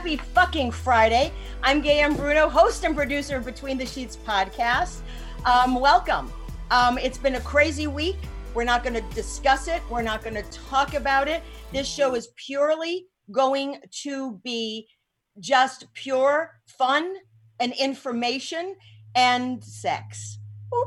Happy fucking Friday. I'm Gavin Bruno, host and producer of Between the Sheets podcast. Um, welcome. Um, it's been a crazy week. We're not going to discuss it, we're not going to talk about it. This show is purely going to be just pure fun and information and sex.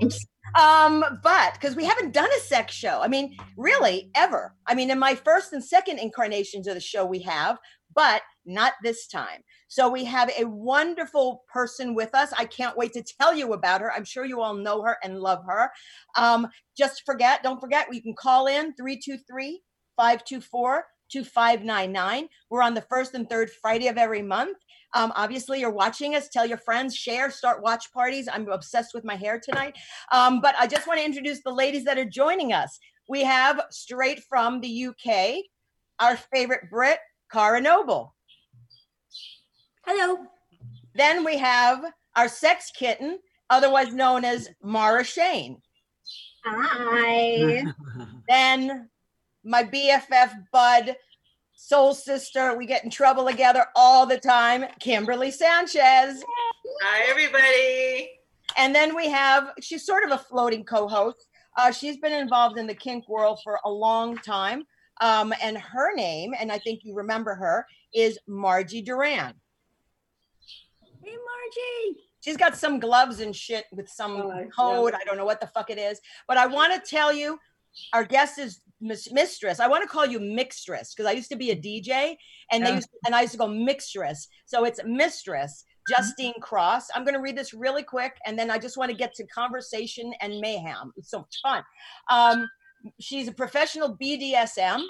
Oops. Um, but because we haven't done a sex show, I mean, really, ever. I mean, in my first and second incarnations of the show, we have, but not this time. So we have a wonderful person with us. I can't wait to tell you about her. I'm sure you all know her and love her. Um, just forget, don't forget, you can call in 323 524 2599. We're on the first and third Friday of every month. Um, obviously, you're watching us. Tell your friends, share, start watch parties. I'm obsessed with my hair tonight. Um, but I just want to introduce the ladies that are joining us. We have straight from the UK, our favorite Brit, Cara Noble. Hello. Then we have our sex kitten, otherwise known as Mara Shane. Hi. then my BFF bud, soul sister. We get in trouble together all the time. Kimberly Sanchez. Hi, everybody. And then we have, she's sort of a floating co host. Uh, she's been involved in the kink world for a long time. Um, and her name, and I think you remember her, is Margie Duran. Margie. She's got some gloves and shit with some Oh, code. I don't know what the fuck it is. But I want to tell you, our guest is Mistress. I want to call you Mixtress because I used to be a DJ and they used and I used to go Mixtress. So it's Mistress Justine Cross. I'm going to read this really quick and then I just want to get to conversation and mayhem. It's so much fun. Um, she's a professional BDSM.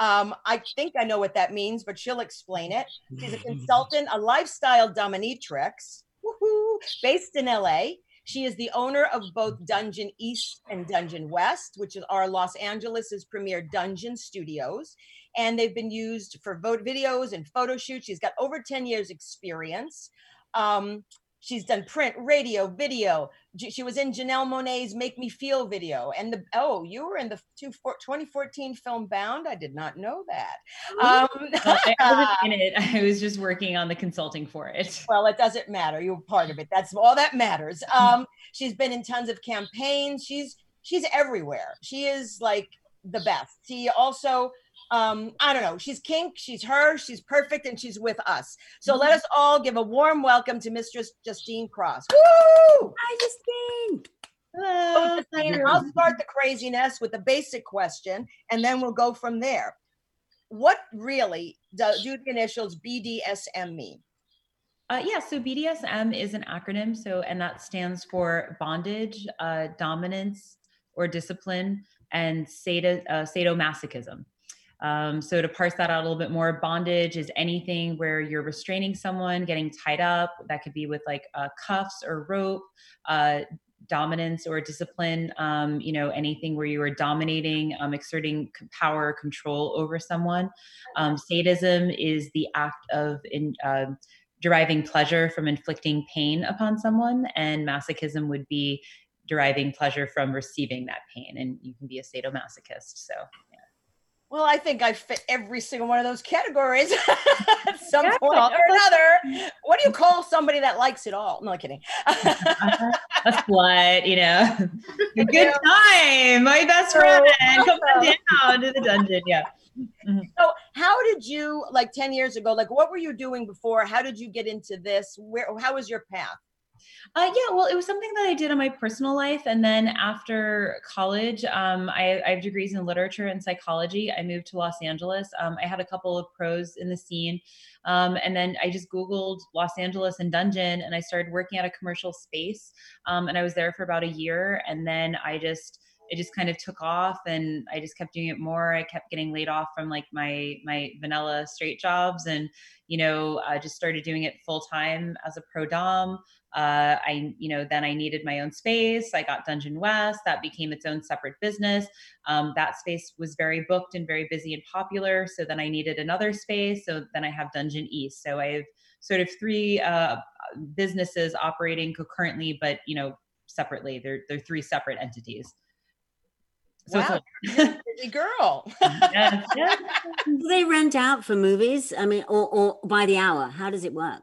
Um, I think I know what that means, but she'll explain it. She's a consultant, a lifestyle dominatrix, woohoo, based in LA. She is the owner of both Dungeon East and Dungeon West, which is our Los Angeles's premier dungeon studios. And they've been used for vote videos and photo shoots. She's got over 10 years experience. Um, she's done print, radio, video. She was in Janelle Monáe's Make Me Feel video. And the, oh, you were in the two, four, 2014 film Bound? I did not know that. Um, Well, I, wasn't in it. I was just working on the consulting for it. well, it doesn't matter. You're part of it. That's all that matters. Um, she's been in tons of campaigns. She's she's everywhere. She is like the best. She also, um, I don't know. She's kink. She's her. She's perfect, and she's with us. So let us all give a warm welcome to Mistress Justine Cross. Woo! Hi, Justine. Oh, Justine, I'll start the craziness with the basic question, and then we'll go from there. What really do, do the initials BDSM mean? Uh, yeah, so BDSM is an acronym. So, and that stands for bondage, uh, dominance, or discipline, and sado, uh, sadomasochism. Um, so, to parse that out a little bit more, bondage is anything where you're restraining someone, getting tied up. That could be with like uh, cuffs or rope. Uh, dominance or discipline um, you know anything where you are dominating um, exerting power control over someone um, sadism is the act of in, um deriving pleasure from inflicting pain upon someone, and masochism would be deriving pleasure from receiving that pain. And you can be a sadomasochist. So, Well, I think I fit every single one of those categories at some Yeah, point or another. What do you call somebody that likes it all? No kidding. uh, a slut, you know, good Yeah. time. My best friend, come on down to the dungeon. Yeah. so, how did you like 10 years ago? Like, what were you doing before? How did you get into this? Where, how was your path? Uh, yeah, well, it was something that I did in my personal life. And then after college, um, I, I have degrees in literature and psychology. I moved to Los Angeles. Um, I had a couple of pros in the scene. Um, and then I just Googled Los Angeles and dungeon and I started working at a commercial space. Um, and I was there for about a year. And then I just, it just kind of took off and I just kept doing it more. I kept getting laid off from like my, my vanilla straight jobs and, you know, I just started doing it full time as a pro dom. Uh, i you know then i needed my own space. I got dungeon west. That became its own separate business. Um, that space was very booked and very busy and popular. So then i needed another space. So then i have dungeon east. So i have sort of three uh, businesses operating concurrently but you know separately. They're they're three separate entities So wow, it's you're a busy girl. yes, yes. Do they rent out for movies? I mean, or, or by the hour? How does it work?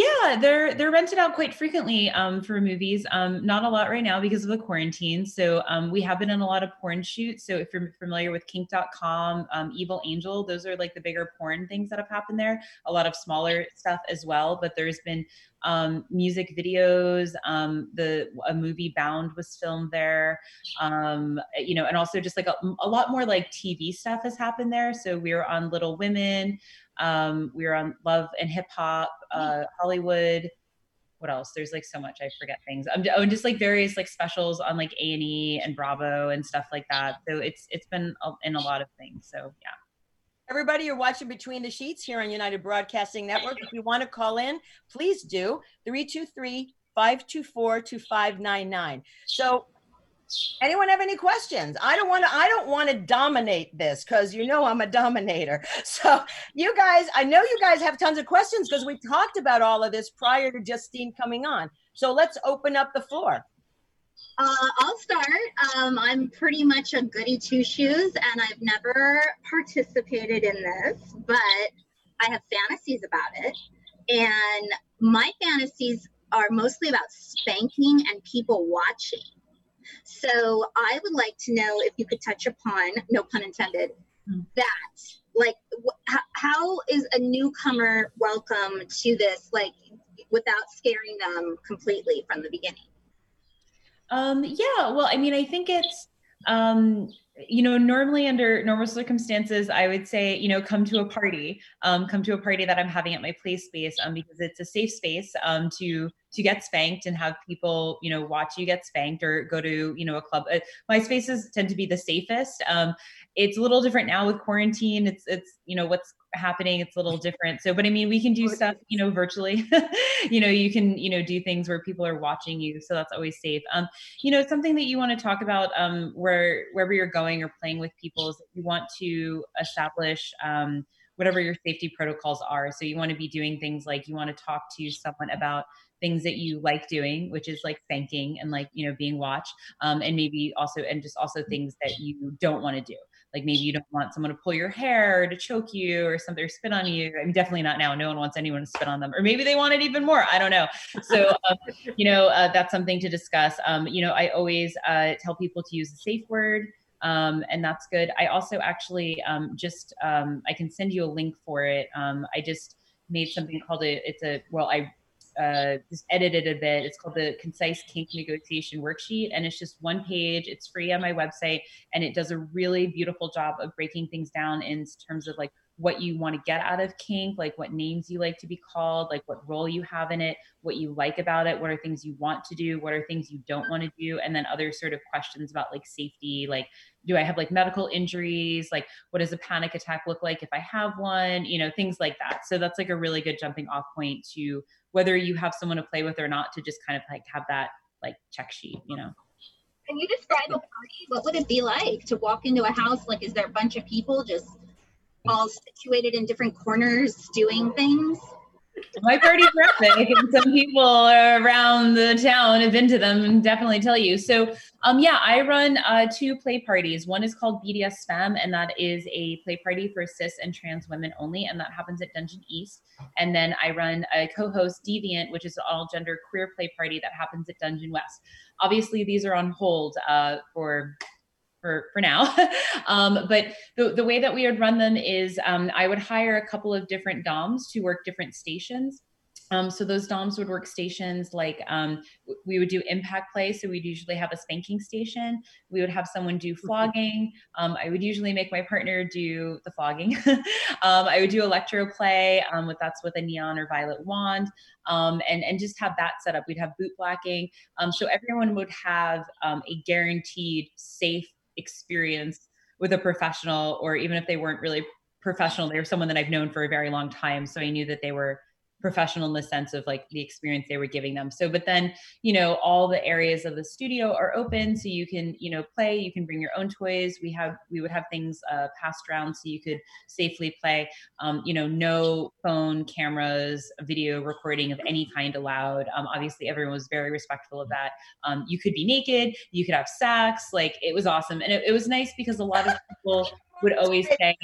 Yeah, they're they're rented out quite frequently um, for movies. Um, not a lot right now because of the quarantine. So um, we have been in a lot of porn shoots. So if you're familiar with Kink.com, um, Evil Angel, those are like the bigger porn things that have happened there. A lot of smaller stuff as well, but there's been um, music videos. Um, the a movie Bound was filmed there. Um, you know, and also just like a, a lot more like TV stuff has happened there. So we were on Little Women. Um, we were on Love and Hip Hop, uh, Hollywood. What else? There's like so much. I forget things. I'm oh, and just like various like specials on like A and E and Bravo and stuff like that. So it's it's been in a lot of things. So yeah. Everybody, you're watching Between the Sheets here on United Broadcasting Network. If you want to call in, please do 323 524 2599. So, anyone have any questions? I don't want to I don't want to dominate this cuz you know I'm a dominator. So, you guys, I know you guys have tons of questions because we talked about all of this prior to Justine coming on. So, let's open up the floor. Uh, I'll start. Um, I'm pretty much a goody two shoes, and I've never participated in this, but I have fantasies about it. And my fantasies are mostly about spanking and people watching. So I would like to know if you could touch upon, no pun intended, Hmm. that like wh- how, how is a newcomer welcome to this, like without scaring them completely from the beginning? Um, yeah, well, I mean, I think it's, um, you know, normally under normal circumstances, I would say, you know, come to a party, um, come to a party that I'm having at my play space, um, because it's a safe space, um, to to get spanked and have people, you know, watch you get spanked or go to, you know, a club. Uh, my spaces tend to be the safest. Um, it's a little different now with quarantine. It's it's you know what's happening. It's a little different. So, but I mean, we can do stuff, you know, virtually. you know, you can you know do things where people are watching you, so that's always safe. Um, you know, something that you want to talk about um, where wherever you're going or playing with people is that you want to establish. Um, whatever your safety protocols are. So you want to be doing things like you want to talk to someone about things that you like doing, which is like thanking and like, you know, being watched. Um, and maybe also, and just also things that you don't want to do. Like maybe you don't want someone to pull your hair or to choke you or something or spit on you. I mean, definitely not now. No one wants anyone to spit on them. Or maybe they want it even more. I don't know. So, um, you know, uh, that's something to discuss. Um, you know, I always uh, tell people to use a safe word um, and that's good. I also actually um, just um, I can send you a link for it. Um, I just made something called a it's a well I uh, just edited a bit. It's called the Concise Kink Negotiation Worksheet, and it's just one page. It's free on my website, and it does a really beautiful job of breaking things down in terms of like what you want to get out of kink, like what names you like to be called, like what role you have in it, what you like about it, what are things you want to do, what are things you don't want to do, and then other sort of questions about like safety, like do I have like medical injuries, like what does a panic attack look like if I have one, you know, things like that. So that's like a really good jumping off point to whether you have someone to play with or not to just kind of like have that like check sheet, you know. Can you describe a party? What would it be like to walk into a house? Like, is there a bunch of people just all situated in different corners doing things? My party's are epic, and some people around the town have been to them and definitely tell you. So, um, yeah, I run uh, two play parties. One is called BDS Femme, and that is a play party for cis and trans women only, and that happens at Dungeon East. And then I run a co-host Deviant, which is an all-gender queer play party that happens at Dungeon West. Obviously, these are on hold uh, for for for now. um, but the the way that we would run them is um, I would hire a couple of different DOMs to work different stations. Um, so those DOMs would work stations like um, we would do impact play. So we'd usually have a spanking station. We would have someone do flogging. Um, I would usually make my partner do the flogging. um, I would do electro play. Um, with that's with a neon or violet wand, um, and and just have that set up. We'd have boot blacking. Um, so everyone would have um, a guaranteed safe experience with a professional, or even if they weren't really professional, they were someone that I've known for a very long time. So I knew that they were professional in the sense of like the experience they were giving them. So, but then, you know, all the areas of the studio are open so you can, you know, play, you can bring your own toys. We have, we would have things uh, passed around so you could safely play, um, you know, no phone cameras, video recording of any kind allowed. Um, obviously, everyone was very respectful of that. Um, you could be naked, you could have sex, like it was awesome. And it, it was nice because a lot of people would always say,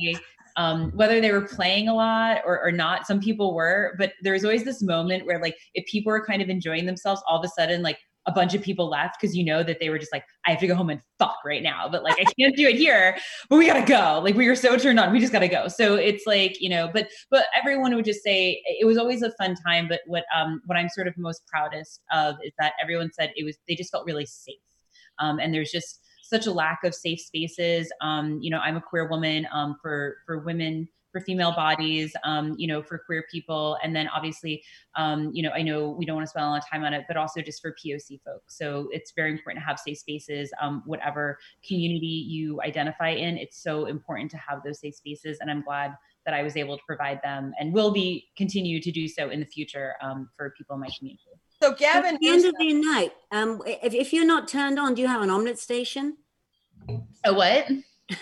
um, whether they were playing a lot or, or not. Some people were, but there was always this moment where, like, if people were kind of enjoying themselves, all of a sudden, like, a bunch of people left because you know that they were just like, I have to go home and fuck right now, but like I can't do it here, but we gotta go. Like we were so turned on, we just gotta go. So it's like, you know, but but everyone would just say it was always a fun time. But what um what I'm sort of most proudest of is that everyone said it was they just felt really safe. Um, and there's just such a lack of safe spaces. Um, you know, I'm a queer woman. Um, for for women, for female bodies, um, you know, for queer people, and then obviously, um, you know, I know we don't want to spend a lot of time on it, but also just for POC folks. So it's very important to have safe spaces, um, whatever community you identify in. It's so important to have those safe spaces, and I'm glad that I was able to provide them, and will be continue to do so in the future um, for people in my community. So Gavin, At the end of the night, um, if, if you're not turned on, do you have an omelet station? A what?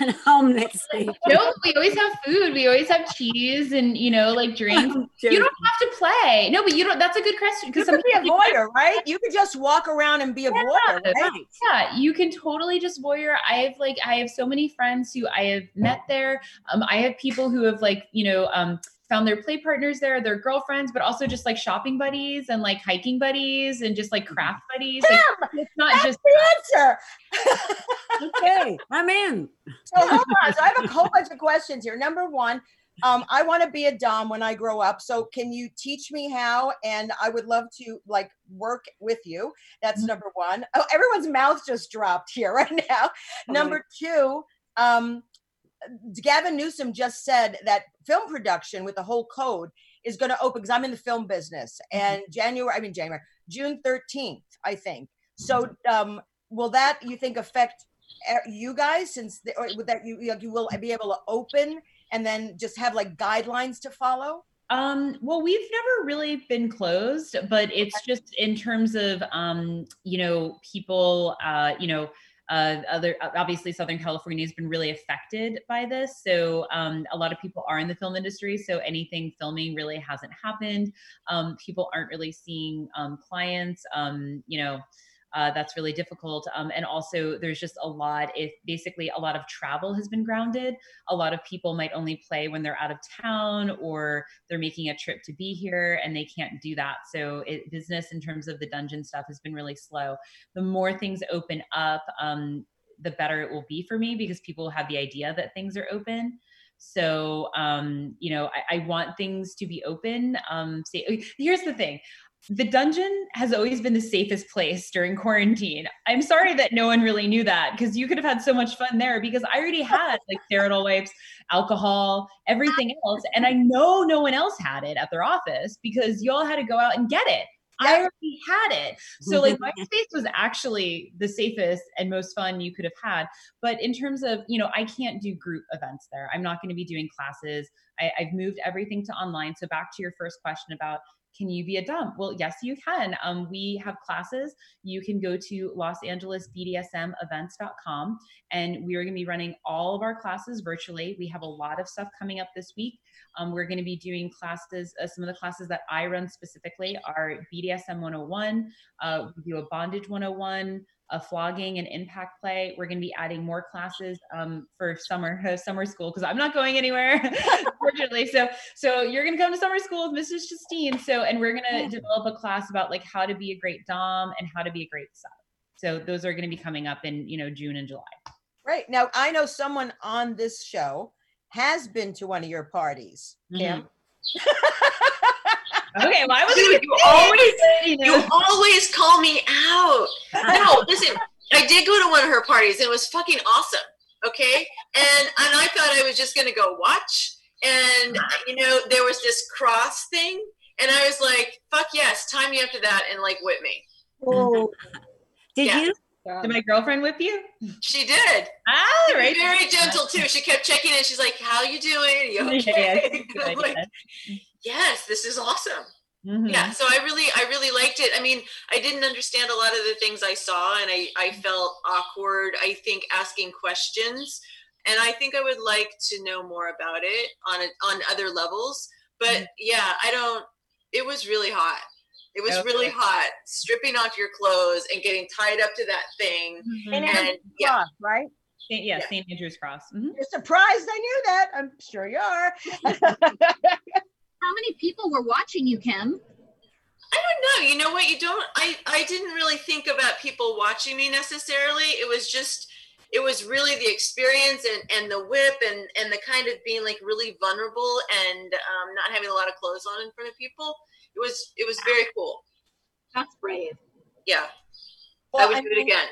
An omelet station. No, we always have food. We always have cheese and you know, like drinks. You don't have to play. No, but you don't. That's a good question you because could be a voyeur, right? You could just walk around and be a voyeur, right? Right. Yeah, you can totally just voyeur. I have like I have so many friends who I have met there. Um, I have people who have like you know um found their play partners there, their girlfriends, but also just like shopping buddies and like hiking buddies and just like craft buddies. Like, it's not That's just the answer. Okay, I'm in. So hold on. So I have a whole bunch of questions here. Number one, um, I want to be a dom when I grow up. So can you teach me how? And I would love to like work with you. That's Mhm. number one. Oh, everyone's mouth just dropped here right now. Number two, um, Gavin Newsom just said that film production with the whole code is going to open because I'm in the film business and January, I mean January, June 13th, I think. So um, will that you think affect uh, you guys since the, or would that you you you will be able to open and then just have like guidelines to follow? Um, well, we've never really been closed, but it's just in terms of um, you know, people uh, you know, uh, other obviously Southern California has been really affected by this. So um, a lot of people are in the film industry, so anything filming really hasn't happened. Um, people aren't really seeing um, clients. Um, you know, uh, that's really difficult. Um, and also, there's just a lot. If basically a lot of travel has been grounded, a lot of people might only play when they're out of town or they're making a trip to be here and they can't do that. So it, business in terms of the dungeon stuff has been really slow. The more things open up, um, the better it will be for me because people have the idea that things are open. So, um, you know, I, I want things to be open. Um, here's the thing the dungeon has always been the safest place during quarantine. I'm sorry that no one really knew that because you could have had so much fun there because I already had like sterile wipes, alcohol, everything else. And I know no one else had it at their office because y'all had to go out and get it. I already had it. So like my space was actually the safest and most fun you could have had. But in terms of, you know, I can't do group events there. I'm not going to be doing classes. I, I've moved everything to online. So back to your first question about can you be a dump? Well, yes, you can. Um, we have classes. You can go to Los Angeles BDSM events.com and we are going to be running all of our classes virtually. We have a lot of stuff coming up this week. Um, we're going to be doing classes. Uh, some of the classes that I run specifically are BDSM 101. Uh, we do a bondage 101, a flogging and impact play. We're going to be adding more classes um, for summer uh, summer school because I'm not going anywhere, fortunately. So so you're going to come to summer school with Mrs. Justine. So and we're going to develop a class about like how to be a great dom and how to be a great sub. So those are going to be coming up in you know June and July. Right. Now I know someone on this show has been to one of your parties. Kim. Okay, well I was Dude, gonna you always you you always call me out. No, listen, I did go to one of her parties. And it was fucking awesome. Okay, and and I thought I was just gonna go watch, and you know there was this cross thing, and I was like, fuck yes, tie me up to that and like whip me. Oh. Did Yeah. you? did my girlfriend whip you? She did. Ah, right. Very gentle too. She kept checking in. She's like, "How you doing? You okay?" good I'm like, idea. Yes, this is awesome. Mhm. yeah so i really i really liked it i mean i didn't understand a lot of the things i saw and i i felt awkward i think asking questions and i think i would like to know more about it on a, on other levels but yeah i don't it was really hot it was really hot stripping off your clothes and getting tied up to that thing Mhm. And and yeah Cross, right? Sa- yeah, yeah. St. Andrew's Cross. Mhm. You're surprised I knew that. I'm sure you are. How many people were watching you, Kim? I don't know. You know what? You don't. I I didn't really think about people watching me necessarily. It was just. It was really the experience and, and the whip and, and the kind of being like really vulnerable and um, not having a lot of clothes on in front of people. It was it was very cool. That's brave. Yeah, Well, I would I do it mean- again.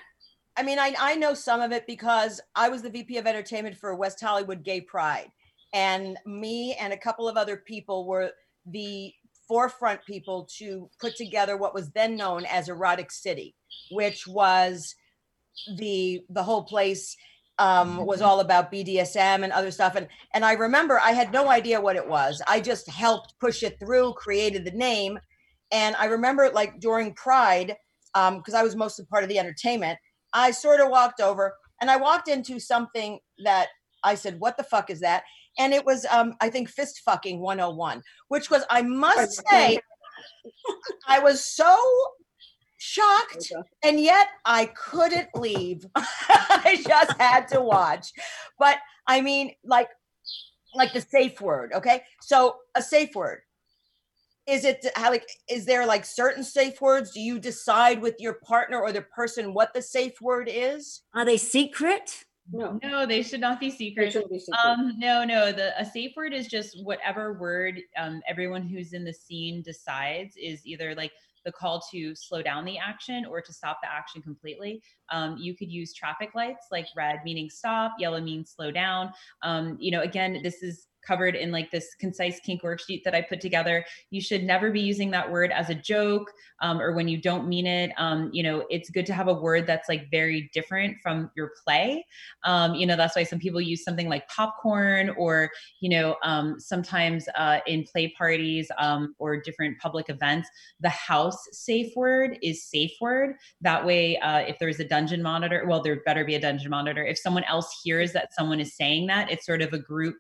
I mean, I, I know some of it because I was the VP of entertainment for West Hollywood Gay Pride. And me and a couple of other people were the forefront people to put together what was then known as Erotic City, which was the the whole place um, was all about BDSM and other stuff. And and I remember I had no idea what it was. I just helped push it through, created the name. And I remember like during Pride, because I was mostly part of the entertainment, I sort of walked over and I walked into something that I said, What the fuck is that? And it was, um, I think, Fist Fucking 101, which was, I must say, I was so shocked and yet I couldn't leave. I just had to watch. But I mean, like, like the safe word, okay? So a safe word. Is it how like is there like certain safe words? Do you decide with your partner or the person what the safe word is? Are they secret? No, No, they should not be secret. be secret. Um, no, no. The a safe word is just whatever word um, everyone who's in the scene decides is either like the call to slow down the action or to stop the action completely. Um, you could use traffic lights like red meaning stop, yellow means slow down. Um, you know, again, this is covered in like this concise kink worksheet that I put together. You should never be using that word as a joke um, or when you don't mean it. Um, you know, it's good to have a word that's like very different from your play. Um, you know, that's why some people use something like popcorn or, you know, um, sometimes uh, in play parties um, or different public events, the house safe word is safe word. That way, uh, if there's a dungeon monitor, well, there better be a dungeon monitor. If someone else hears that someone is saying that, it's sort of a group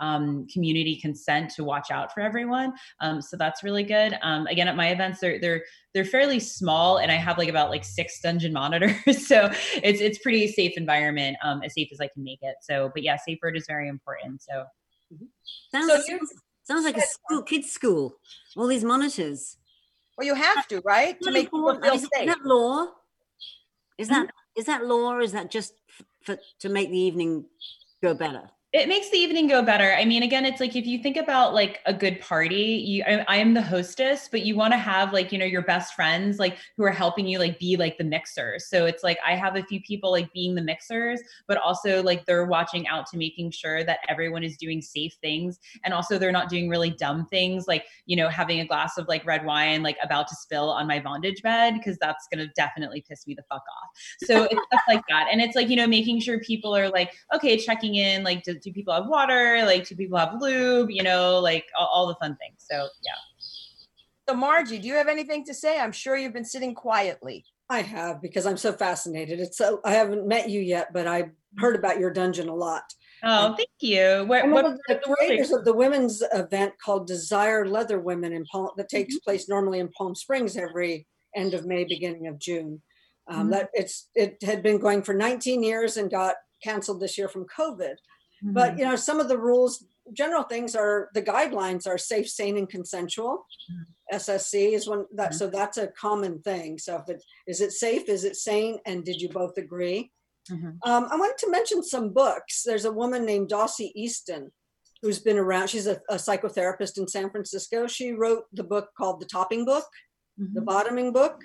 um, community consent to watch out for everyone. Um, so that's really good. Um, again, at my events, they're they're they're fairly small, and I have like about like six dungeon monitors, so it's it's pretty safe environment, um, as safe as I can make it. So, but yeah, safe word is very important. So Sounds, So sounds, you- sounds like a school, kids' school. All these monitors. Well, you have to, right? To make people important. feel is, safe. that law? Is that is that law? Or is that just for to make the evening go better? It makes the evening go better. I mean again it's like if you think about like a good party you i, am the hostess but you want to have like you know your best friends like who are helping you like be like the mixers so it's like i have a few people like being the mixers but also like they're watching out to making sure that everyone is doing safe things and also they're not doing really dumb things like you know having a glass of like red wine like about to spill on my bondage bed because that's going to definitely piss me the fuck off. So it's stuff like that. And it's like you know making sure people are like okay checking in like do people have water like do people have lube you know like all, all the fun things so yeah So, Margie, do you have anything to say? I'm sure you've been sitting quietly. I have because I'm so fascinated. It's so I haven't met you yet, but I've heard about your dungeon a lot. oh thank you what, I'm what, one of the creators of the women's event called Desire Leather Women in Palm that takes place normally in Palm Springs every end of May, beginning of June. Um, Mhm. That it's it had been going for 19 years and got canceled this year from COVID. Mm-hmm. But you know, some of the rules, general things are the guidelines are safe, sane, and consensual. SSC is one that so that's a common thing. So if it is it safe, is it sane, and did you both agree? Mhm. Um, I wanted to mention some books. There's a woman named Dossie Easton who's been around. She's a, a psychotherapist in San Francisco. She wrote the book called The Topping Book, The Mhm. Bottoming Book,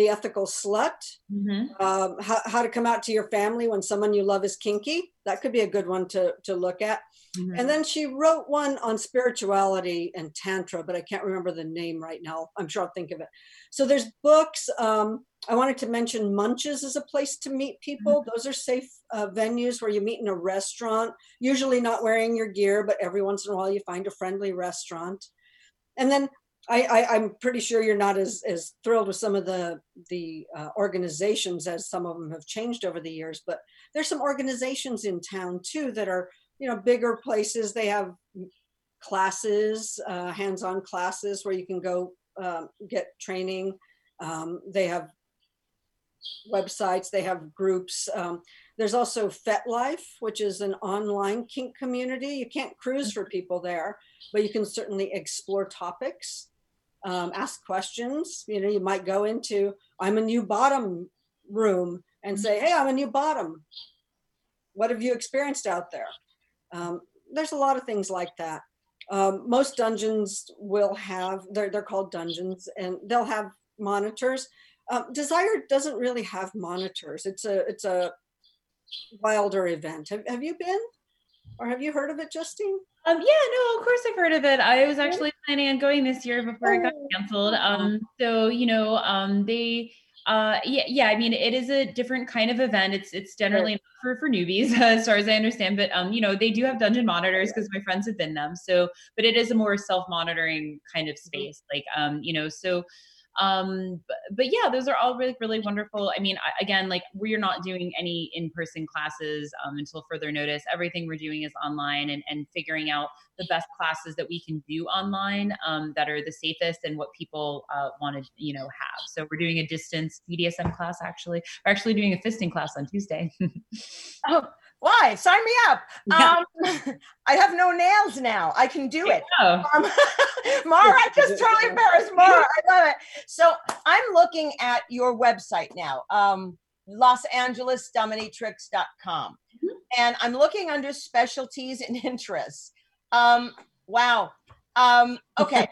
The Ethical Slut, Mhm. um, how, how to come out to your family when someone you love is kinky. That could be a good one to, to look at. Mhm. And then she wrote one on spirituality and tantra, but I can't remember the name right now. I'm sure I'll think of it. So there's books. Um, I wanted to mention Munches is a place to meet people. Those are safe uh, venues where you meet in a restaurant, usually not wearing your gear, but every once in a while you find a friendly restaurant. And then I, I I'm pretty sure you're not as as thrilled with some of the the uh, organizations as some of them have changed over the years, but there's some organizations in town too that are you know bigger places. They have classes, uh, hands-on classes where you can go um, get training. Um, they have websites, they have groups. Um, there's also FetLife, which is an online kink community. You can't cruise for people there, but you can certainly explore topics, um, ask questions. You know, you might go into, I'm a new bottom room and say, hey, I'm a new bottom. What have you experienced out there? Um, there's a lot of things like that. Um, most dungeons will have, they're, they're called dungeons, and they'll have monitors. Um, Desire doesn't really have monitors. It's a it's a wilder event. Have, have you been, or have you heard of it, Justine? Um, yeah, no, of course I've heard of it. I was actually planning on going this year before it got Oh. canceled. Um, so you know, um, they, uh, yeah, yeah. I mean, it is a different kind of event. It's it's generally not for for newbies, as far as I understand. But um, you know, they do have dungeon monitors because my friends have been them. So, but it is a more self monitoring kind of space. Like, um, you know, so um but, but yeah those are all really really wonderful. I mean I, again like we're not doing any in-person classes um, until further notice. Everything we're doing is online and, and figuring out the best classes that we can do online um, that are the safest and what people uh, want to you know have. So we're doing a distance bdsm class actually. We're actually doing a fisting class on tuesday. Oh, why? Sign me up. Yeah. Um, I have no nails now. I can do it. oh Um, Mara, I just totally embarrassed Mara. I love it. So I'm looking at your website now, um, Los Angeles Dominatrix.com. And I'm looking under specialties and interests. Um, wow. Um, okay.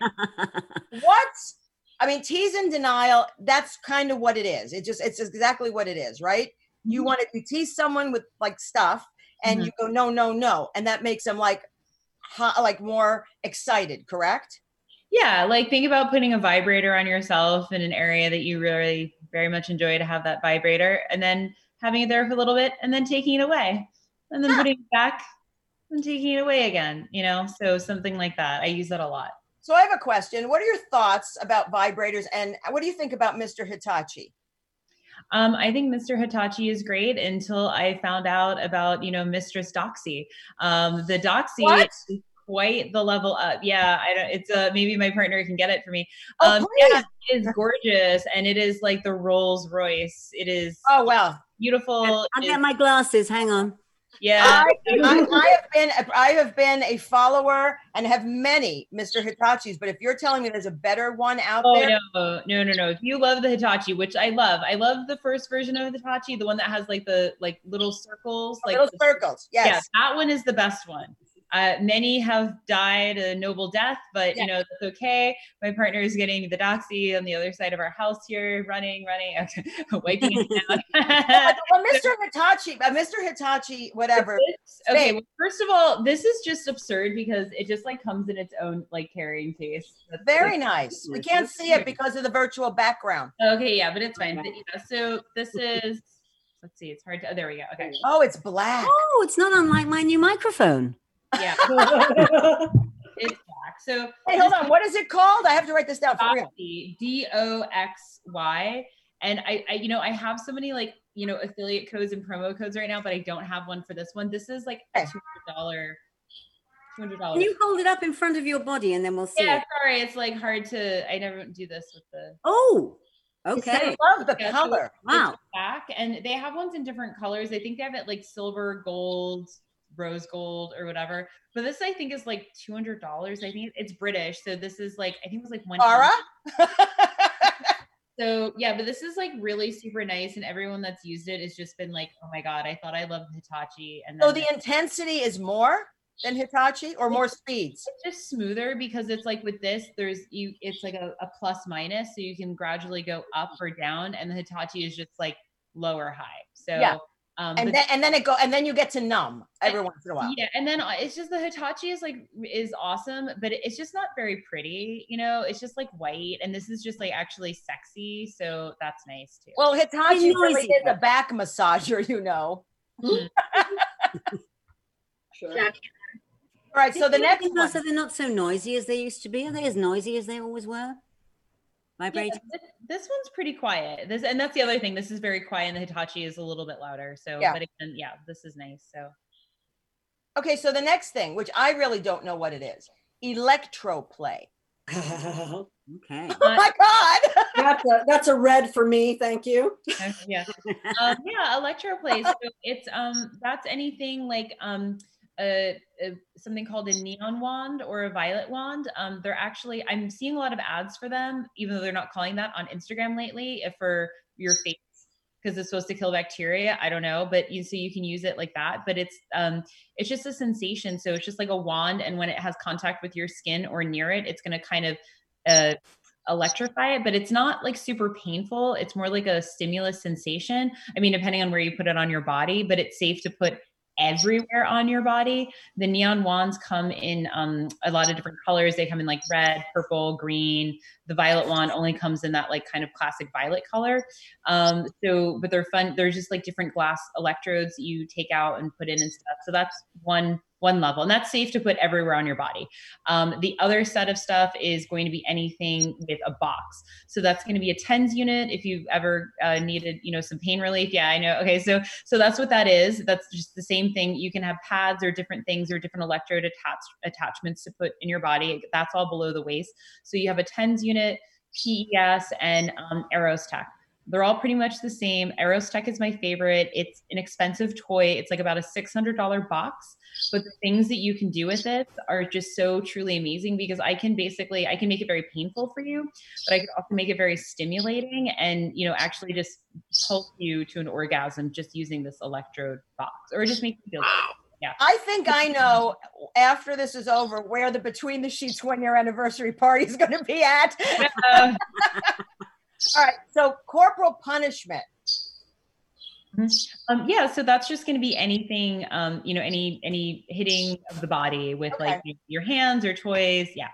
What's I mean, tease and denial, that's kind of what it is. It just it's exactly what it is, right? You want to you tease someone with like stuff and Mhm. you go, no, no, no. And that makes them like ha- like more excited, correct? Yeah, like think about putting a vibrator on yourself in an area that you really very much enjoy to have that vibrator, and then having it there for a little bit, and then taking it away, and then Yeah. putting it back and taking it away again. You know, so something like that. I use that a lot. So I have a question. What are your thoughts about vibrators and what do you think about Mr. Hitachi? Um, I think Mr. Hitachi is great until I found out about you know Mistress Doxy. Um, the Doxy What? is quite the level up. Yeah, I don't. It's uh maybe my partner can get it for me. Oh, um, please. yeah, it is gorgeous, and it is like the Rolls Royce. It is Oh well. beautiful. I'll get my glasses. Hang on. Yeah. I, I, I have been I have been a follower and have many Mr. Hitachis, but if you're telling me there's a better one out Oh there, no, no, no, no! If you love the Hitachi, which I love, I love the first version of the Hitachi, the one that has like the like little circles, like little the- circles. Yes. yeah, that one is the best one. Uh, many have died a noble death, but you know that's okay. My partner is getting the doxy on the other side of our house here, running, running, okay, wiping it down. well, Mr. Hitachi, uh, Mr. Hitachi, whatever. This- okay, well, first of all, this is just absurd because it just like comes in its own like carrying case. That's, Very like, nice. We can't that's see it because of the virtual background. Okay, yeah, but it's fine. But, yeah, so this is let's see, it's hard to oh, there we go. Okay. Oh, it's black. Oh, it's not unlike my new microphone. Yeah. it's black. So Hey, hold on. What is it called? I have to write this down for real. Doxy, D O X Y. And I, I, you know, I have so many like, you know, affiliate codes and promo codes right now, but I don't have one for this one. This is like a two hundred dollar, two hundred Can you hold it up in front of your body and then we'll see Yeah, it? sorry, it's like hard to. I never do this with the Oh, I okay. love the Yeah, so color. Wow. back, and they have ones in different colors. I think they have it like silver, gold, rose gold, or whatever. But this I think is like two hundred dollars. I think it's British, so this is like I think it was like one. Mara? So yeah, but this is like really super nice, and everyone that's used it has just been like, "Oh my god, I thought I loved Hitachi," and so the intensity is more than Hitachi or more speeds? it's just smoother because it's like with this, there's you, it's like a, a plus minus, so you can gradually go up or down, and the Hitachi is just like lower high. So Yeah. Um, And then and then it go and then you get to numb every once in a while. Yeah, and then uh, it's just the Hitachi is like is awesome, but it's just not very pretty. You know, it's just like white, and this is just like actually sexy, so that's nice too. Well, Hitachi really is a back massager, you know. Sure. Jack, All right. So the next Because one. also they're not so noisy as they used to be. Are they as noisy as they always were? Yeah, Vibrating. this, this one's pretty quiet. This and that's the other thing. This is very quiet, and the Hitachi is a little bit louder. So, Yeah. but again, yeah, this is nice. So, Okay. So the next thing, which I really don't know what it is, electroplay. Okay. Oh my God. that's, a, that's a red for me. Thank you. yeah, um, yeah, electroplay. So it's um that's anything like um a, a something called a neon wand or a violet wand. Um, they're actually I'm seeing a lot of ads for them, even though they're not calling that on Instagram lately. If for your face because it's supposed to kill bacteria. I don't know, but you so you can use it like that. But it's um it's just a sensation. So it's just like a wand, and when it has contact with your skin or near it, it's gonna kind of uh electrify it, but it's not like super painful. It's more like a stimulus sensation. I mean, depending on where you put it on your body, but it's safe to put everywhere on your body. The neon wands come in um, a lot of different colors. They come in like red, purple, green. The violet wand only comes in that like kind of classic violet color. Um, so, but they're fun. They're just like different glass electrodes you take out and put in and stuff. So that's one one level, and that's safe to put everywhere on your body. Um, the other set of stuff is going to be anything with a box. So that's going to be a TENS unit. If you've ever uh, needed, you know, some pain relief. Yeah, I know. Okay, so so that's what that is. That's just the same thing. You can have pads or different things or different electrode attach, attachments to put in your body. That's all below the waist. So you have a TENS unit, PES, and um, ErosTek. They're all pretty much the same. ErosTek is my favorite. It's an expensive toy. It's like about a $600 box but the things that you can do with it are just so truly amazing because i can basically i can make it very painful for you but i can also make it very stimulating and you know actually just pulse you to an orgasm just using this electrode box or just make you feel good. I think I know after this is over where the Between the Sheets one year anniversary party is going to be at. All right. So corporal punishment. um, yeah so that's just going to be anything um, you know any any hitting of the body with like your hands or toys yeah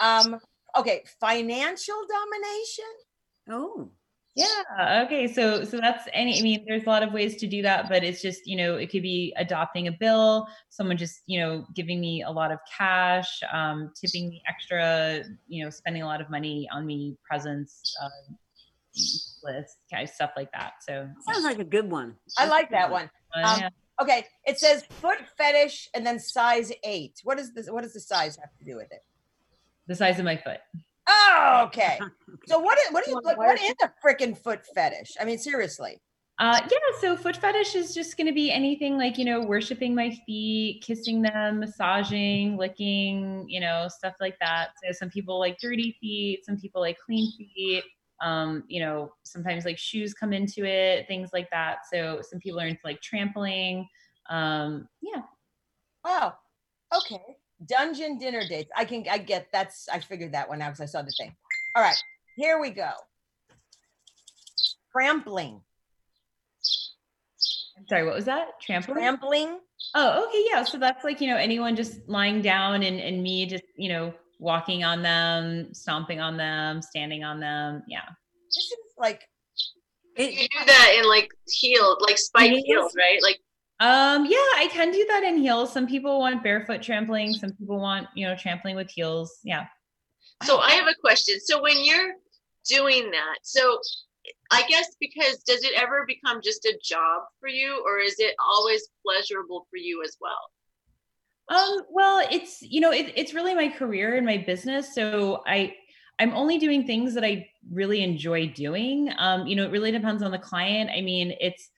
Um, okay. Financial domination. Oh. Yeah. Okay. So so that's any. I mean, there's a lot of ways to do that, but it's just you know it could be adopting a bill, someone just you know giving me a lot of cash, um, tipping me extra, you know, spending a lot of money on me, presents, uh, list, stuff like that. So Sounds like a good one. I like that one. uh, Um. Okay. It says foot fetish and then size eight. What is this? What does the size have to do with it? the size of my foot. Oh, okay. So what is what do you what, what is a freaking foot fetish? I mean, seriously. Uh, yeah, so foot fetish is just going to be anything like, you know, worshiping my feet, kissing them, massaging, licking, you know, stuff like that. So some people like dirty feet, some people like clean feet. Um, you know, sometimes like shoes come into it, things like that. So some people are into like trampling. Um, yeah. Wow. Okay. Dungeon dinner dates. I can I get that's I figured that one out because I saw the thing. All right. Here we go. Trampling. I'm sorry, what was that? Trampling? Trampling. Oh, okay, yeah. So that's like, you know, anyone just lying down and, and me just, you know, walking on them, stomping on them, standing on them. Yeah. This is like You do that in like heels, like spike Heels? heels, right? Like Um, yeah, I can do that in heels. Some people want barefoot trampling, some people want, you know, trampling with heels. Yeah. So I have a question. So when you're doing that, so I guess because does it ever become just a job for you or is it always pleasurable for you as well? Um, well, it's you know, it, it's really my career and my business. So I I'm only doing things that I really enjoy doing. Um, you know, it really depends on the client. I mean, it's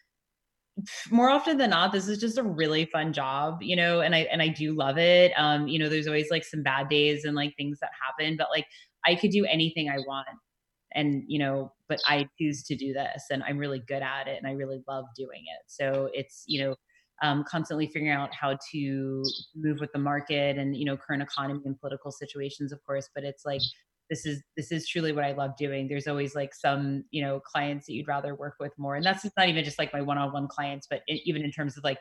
more often than not, this is just a really fun job, you know, and I and I do love it. Um, you know, there's always like some bad days and like things that happen, but like I could do anything I want. And you know, but I choose to do this and I'm really good at it and I really love doing it. So it's, you know, um, constantly figuring out how to move with the market and you know current economy and political situations of course but it's like this is this is truly what i love doing there's always like some you know clients that you'd rather work with more and that's not even just like my one-on-one clients but it, even in terms of like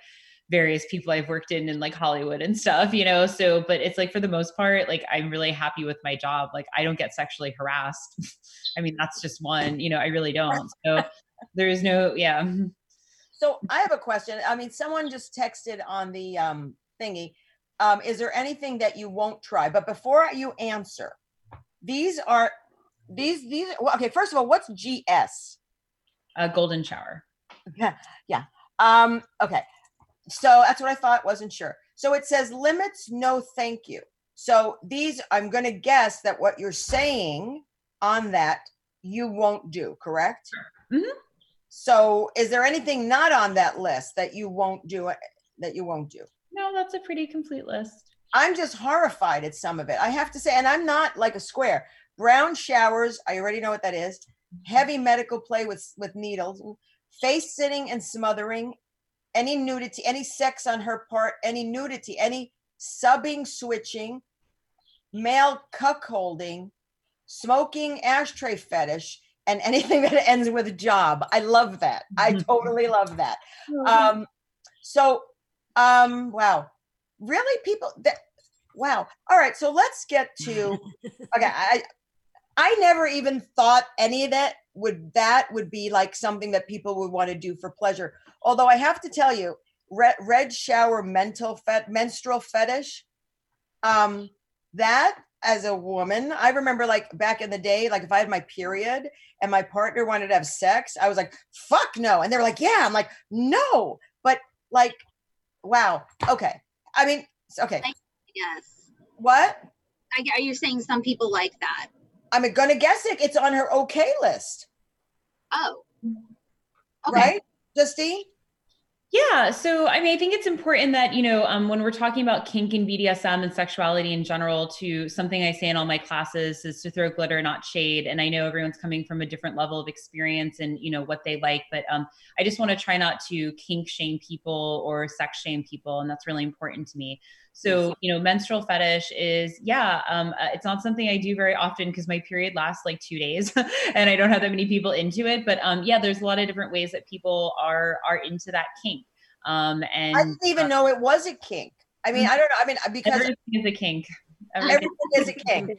various people i've worked in in like hollywood and stuff you know so but it's like for the most part like i'm really happy with my job like i don't get sexually harassed i mean that's just one you know i really don't so there is no yeah so I have a question. I mean, someone just texted on the um thingy. um, is there anything that you won't try? But before you answer, these are these these. Well, okay, first of all, what's GS? A golden shower. Yeah, yeah. Um, okay, so that's what I thought. Wasn't sure. So it says limits, no, thank you. So these, I'm going to guess that what you're saying on that you won't do, correct? Mhm. So is there anything not on that list that you won't do? That you won't do? No, that's a pretty complete list. I'm just horrified at some of it. I have to say, and I'm not like a square. Brown showers, I already know what that is. Heavy medical play with with needles, face sitting and smothering, any nudity, any sex on her part, any nudity, any subbing, switching, male cuckolding, smoking ashtray fetish, and anything that ends with a job. I love that. I totally love that. Um, so, um, wow, really, people that, wow. All right, so let's get to. Okay, I, I never even thought any of that would that would be like something that people would want to do for pleasure. Although I have to tell you, red, red shower mental fet, menstrual fetish, um, that as a woman, I remember like back in the day, like if I had my period and my partner wanted to have sex, I was like, fuck no. And they were like, yeah. I'm like, no. But like, wow. Okay. I mean, okay. Yes. What? I, are you saying some people like that? I'm gonna guess it. It's on her okay list, Oh. Okay. right? Justine? Yeah, so I mean, I think it's important that you know um, when we're talking about kink and BDSM and sexuality in general, to something I say in all my classes is to throw glitter, not shade. And I know everyone's coming from a different level of experience and you know what they like, but um, I just want to try not to kink shame people or sex shame people, and that's really important to me. So you know, menstrual fetish is yeah, um, uh, it's not something I do very often because my period lasts like two days, and I don't have that many people into it. But um, yeah, there's a lot of different ways that people are are into that kink. Um, and I didn't even uh, know it was a kink. I mean, I don't know. I mean, because everything is a kink. Everything- everything is a kink.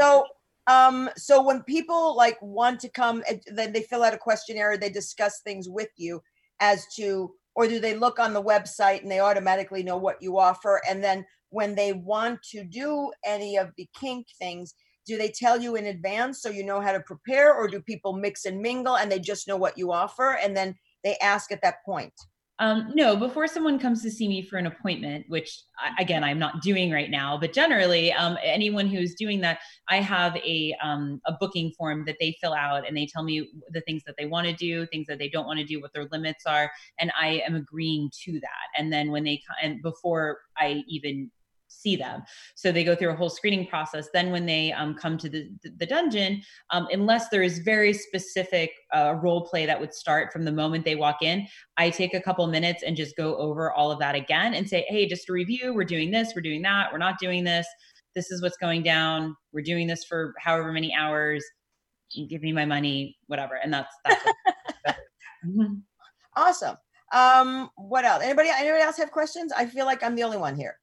So, um, so when people like want to come, then they fill out a questionnaire, they discuss things with you as to, or do they look on the website and they automatically know what you offer? And then when they want to do any of the kink things, do they tell you in advance so you know how to prepare, or do people mix and mingle and they just know what you offer and then they ask at that point? Um, no, before someone comes to see me for an appointment, which again I'm not doing right now, but generally, um, anyone who's doing that, I have a um, a booking form that they fill out, and they tell me the things that they want to do, things that they don't want to do, what their limits are, and I am agreeing to that. And then when they and before I even see them, so they go through a whole screening process. Then when they um, come to the the dungeon, um, unless there is very specific uh, role play that would start from the moment they walk in, I take a couple minutes and just go over all of that again and say, hey, just a review, we're doing this, we're doing that, we're not doing this. This is what's going down. We're doing this for however many hours. Give me my money, whatever. And that's that's what. Awesome. Um, what else? Anybody? Anybody else have questions? I feel like I'm the only one here.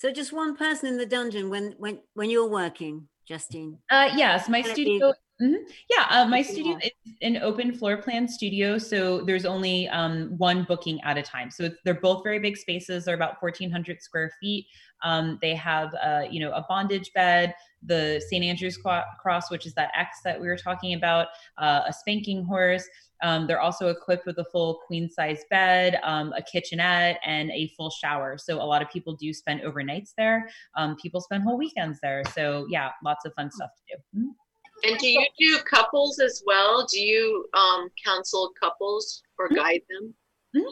So just one person in the dungeon when when when you're working, Justine. Uh, yes, my Can studio. mhm. Yeah, uh, my studio is an open floor plan studio, so there's only um, one booking at a time. So it's, they're both very big spaces. They're about 1,400 square feet. Um, they have, uh, you know, a bondage bed, the St. Andrew's Cross, which is that X that we were talking about, uh, a spanking horse. Um, they're also equipped with a full queen size bed, um, a kitchenette, and a full shower. So a lot of people do spend overnights there. Um, people spend whole weekends there. So yeah, lots of fun stuff to do. Mhm. And do you do couples as well? Do you um, counsel couples or Mhm. guide them? Yeah,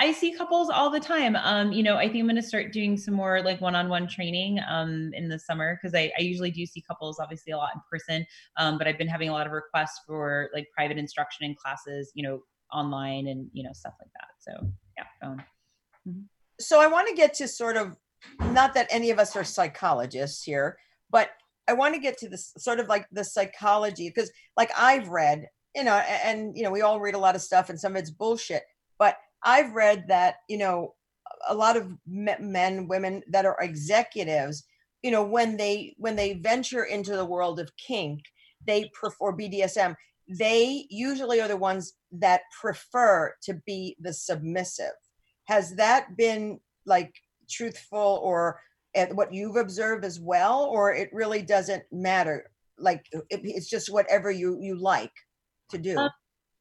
I see couples all the time. Um, you know, I think I'm going to start doing some more like one-on-one training um, in the summer because I, I usually do see couples obviously a lot in person, um, but I've been having a lot of requests for like private instruction in classes, you know, online and you know stuff like that. So yeah, um, so I want to get to sort of not that any of us are psychologists here, but I want to get to this sort of like the psychology because like I've read, you know, a- and, you know, we all read a lot of stuff and some of it's bullshit, but I've read that, you know, a lot of men, women that are executives, you know, when they when they venture into the world of kink, they prefer BDSM, they usually are the ones that prefer to be the submissive. Has that been like truthful or at what you've observed as well, or it really doesn't matter? Like it, it's just whatever you you like to do. Uh,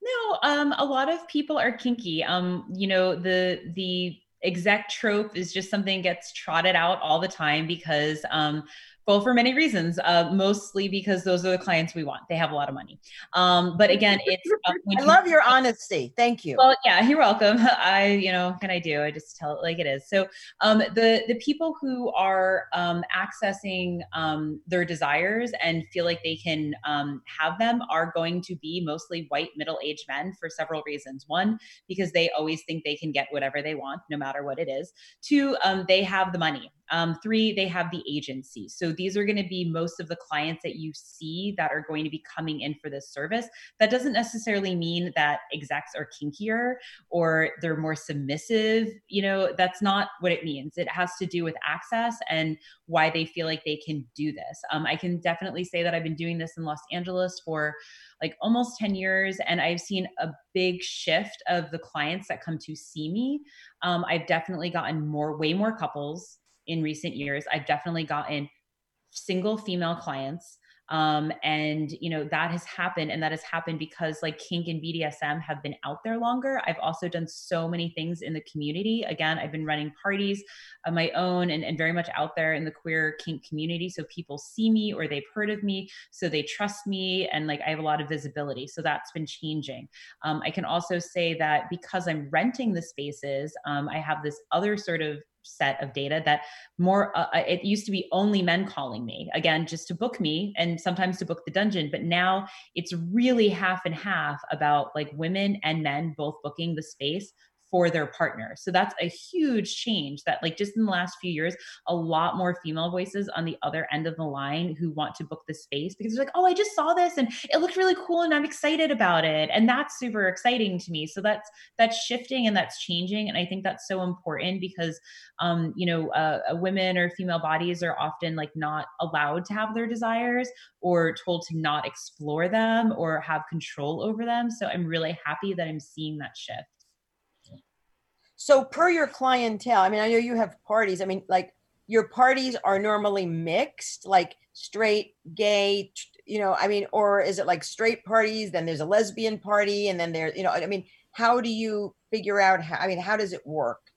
no, um, a lot of people are kinky. Um, you know, the the exec trope is just something gets trotted out all the time because um, well, for many reasons, uh, mostly because those are the clients we want. They have a lot of money. Um, but again, it's. Uh, I love your honesty. Thank you. Well, yeah, you're welcome. I, you know, can I do? I just tell it like it is. So, um, the the people who are um, accessing um, their desires and feel like they can um, have them are going to be mostly white middle aged men for several reasons. One, because they always think they can get whatever they want, no matter what it is. Two, um, they have the money. Um, three, they have the agency. So these are going to be most of the clients that you see that are going to be coming in for this service. That doesn't necessarily mean that execs are kinkier or they're more submissive. You know, that's not what it means. It has to do with access and why they feel like they can do this. Um, I can definitely say that I've been doing this in Los Angeles for like almost 10 years and i've seen a big shift of the clients that come to see me um, i've definitely gotten more way more couples in recent years. I've definitely gotten single female clients. Um, and you know that has happened and that has happened because like kink and bdsm have been out there longer. I've also done so many things in the community. Again i've been running parties of my own and, and very much out there in the queer kink community. So people see me or they've heard of me so they trust me and like i have a lot of visibility. So that's been changing. Um, i can also say that because i'm renting the spaces um, i have this other sort of set of data that more uh, uh, it used to be only men calling me again just to book me and sometimes to book the dungeon but now it's really half and half about like women and men both booking the space for their partner. So that's a huge change that like just in the last few years, a lot more female voices on the other end of the line who want to book the space because they're like, oh, I just saw this and it looked really cool and I'm excited about it. And that's super exciting to me. So that's that's shifting and that's changing. And I think that's so important because um, you know, uh, women or female bodies are often like not allowed to have their desires or told to not explore them or have control over them. So I'm really happy that I'm seeing that shift. So per your clientele, I mean, I know you have parties. I mean, like your parties are normally mixed, like straight, gay, you know, I mean, or is it like straight parties, then there's a lesbian party, and then there, you know, I mean, how do you figure out how, I mean, how does it work?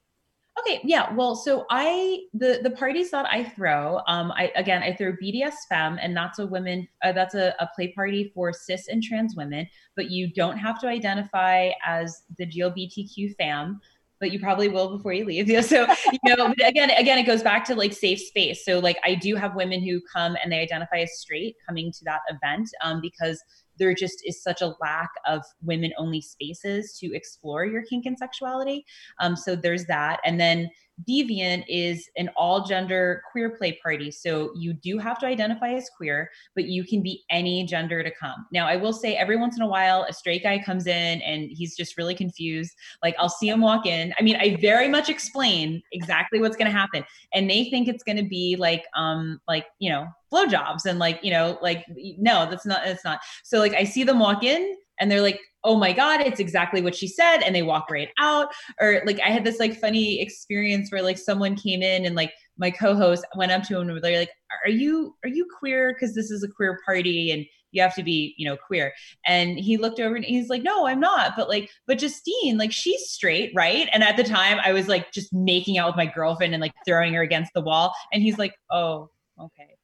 Okay, yeah. Well, so I the the parties that I throw, um, I again I throw BDS Femme, and that's a women uh, that's a, a play party for cis and trans women, but you don't have to identify as the GLBTQ fam but you probably will before you leave. Yeah, so you know, again, again, it goes back to like safe space. So like I do have women who come and they identify as straight coming to that event um, because there just is such a lack of women only spaces to explore your kink and sexuality. Um, so there's that, and then Deviant is an all gender queer play party. So you do have to identify as queer, but you can be any gender to come. Now, I will say every once in a while, a straight guy comes in and he's just really confused. Like I'll see him walk in. I mean, I very much explain exactly what's going to happen. And they think it's going to be like, um, like, you know, blowjobs and like, you know, like, no, that's not, it's not. So like I see them walk in and they're like, oh my god it's exactly what she said and they walk right out. Or like i had this like funny experience where like someone came in and like my co-host went up to him and they're like are you are you queer? Because this is a queer party and you have to be you know queer. And he looked over and he's like no i'm not. But like but justine like she's straight right? And at the time i was like just making out with my girlfriend and like throwing her against the wall. And he's like oh okay.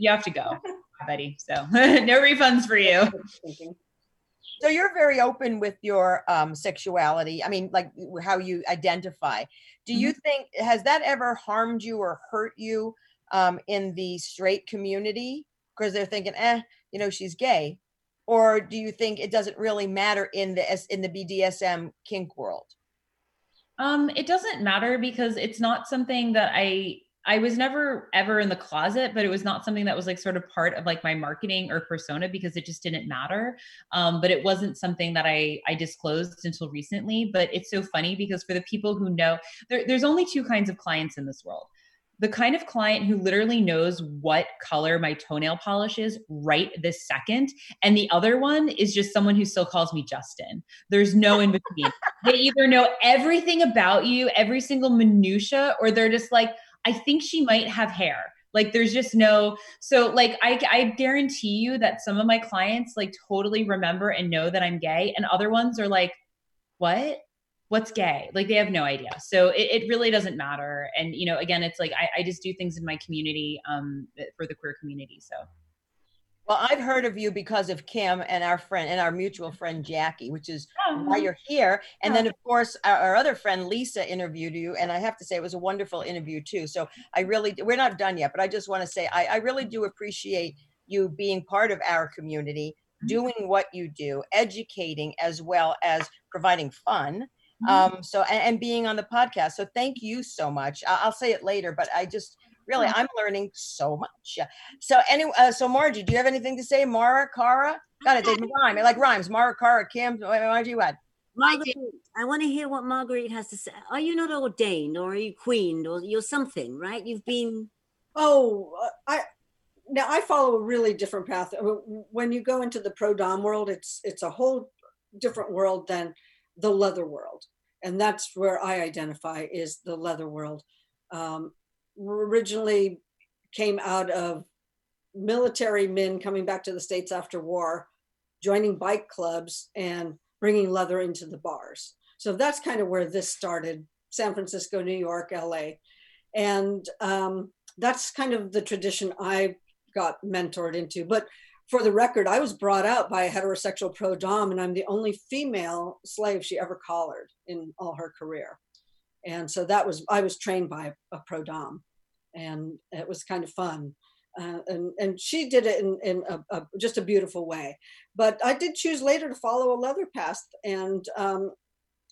You have to go buddy so no refunds for you so you're very open with your um, sexuality. I mean, like how you identify. Do you mm-hmm. think has that ever harmed you or hurt you um, in the straight community because they're thinking, eh, you know, she's gay, or do you think it doesn't really matter in the in the BDSM kink world? Um, it doesn't matter because it's not something that I I was never ever in the closet, but it was not something that was like sort of part of like my marketing or persona because it just didn't matter. Um, but it wasn't something that I I disclosed until recently. But it's so funny because for the people who know, there, there's only two kinds of clients in this world the kind of client who literally knows what color my toenail polish is right this second. And the other one is just someone who still calls me Justin. There's no in between. they either know everything about you, every single minutia, or they're just like, I think she might have hair. Like there's just no so like I I guarantee you that some of my clients like totally remember and know that I'm gay and other ones are like what? What's gay? Like they have no idea. So it, it really doesn't matter. And you know again it's like I, I just do things in my community um for the queer community so Well, I've heard of you because of Kim and our friend and our mutual mm-hmm. friend Jackie, which is why oh. you're here. And oh. then, of course, our, our other friend Lisa interviewed you, and I have to say it was a wonderful interview too. So I really, we're not done yet, but I just want to say I, I really do appreciate you being part of our community, mm-hmm. doing what you do, educating as well as providing fun. Mm-hmm. Um, so and, and being on the podcast. So thank you so much. I, I'll say it later, but I just really I'm learning so much. Yeah. So anyway, uh, so Margie, do you have anything to say? Mara, Cara, got it. They rhyme. It like rhymes. Mara, Cara, Kim. Margie, what? Marguerite, I want to hear what Marguerite has to say. Are you not ordained or are you queened or you're something, right? You've been. Oh, uh, I now I follow a really different path. Uh, When you go into the pro dom world, it's it's a whole different world than the leather world, and that's where I identify is the leather world. Um, originally came out of military men coming back to the states after war, joining bike clubs and bringing leather into the bars. So that's kind of where this started: San Francisco, New York, L.A. And um, that's kind of the tradition I got mentored into. But for the record, I was brought out by a heterosexual pro dom, and I'm the only female slave she ever collared in all her career. And so that was I was trained by a pro dom, and it was kind of fun. Uh, and and she did it in, in a, a, just a beautiful way. But I did choose later to follow a leather path, and um,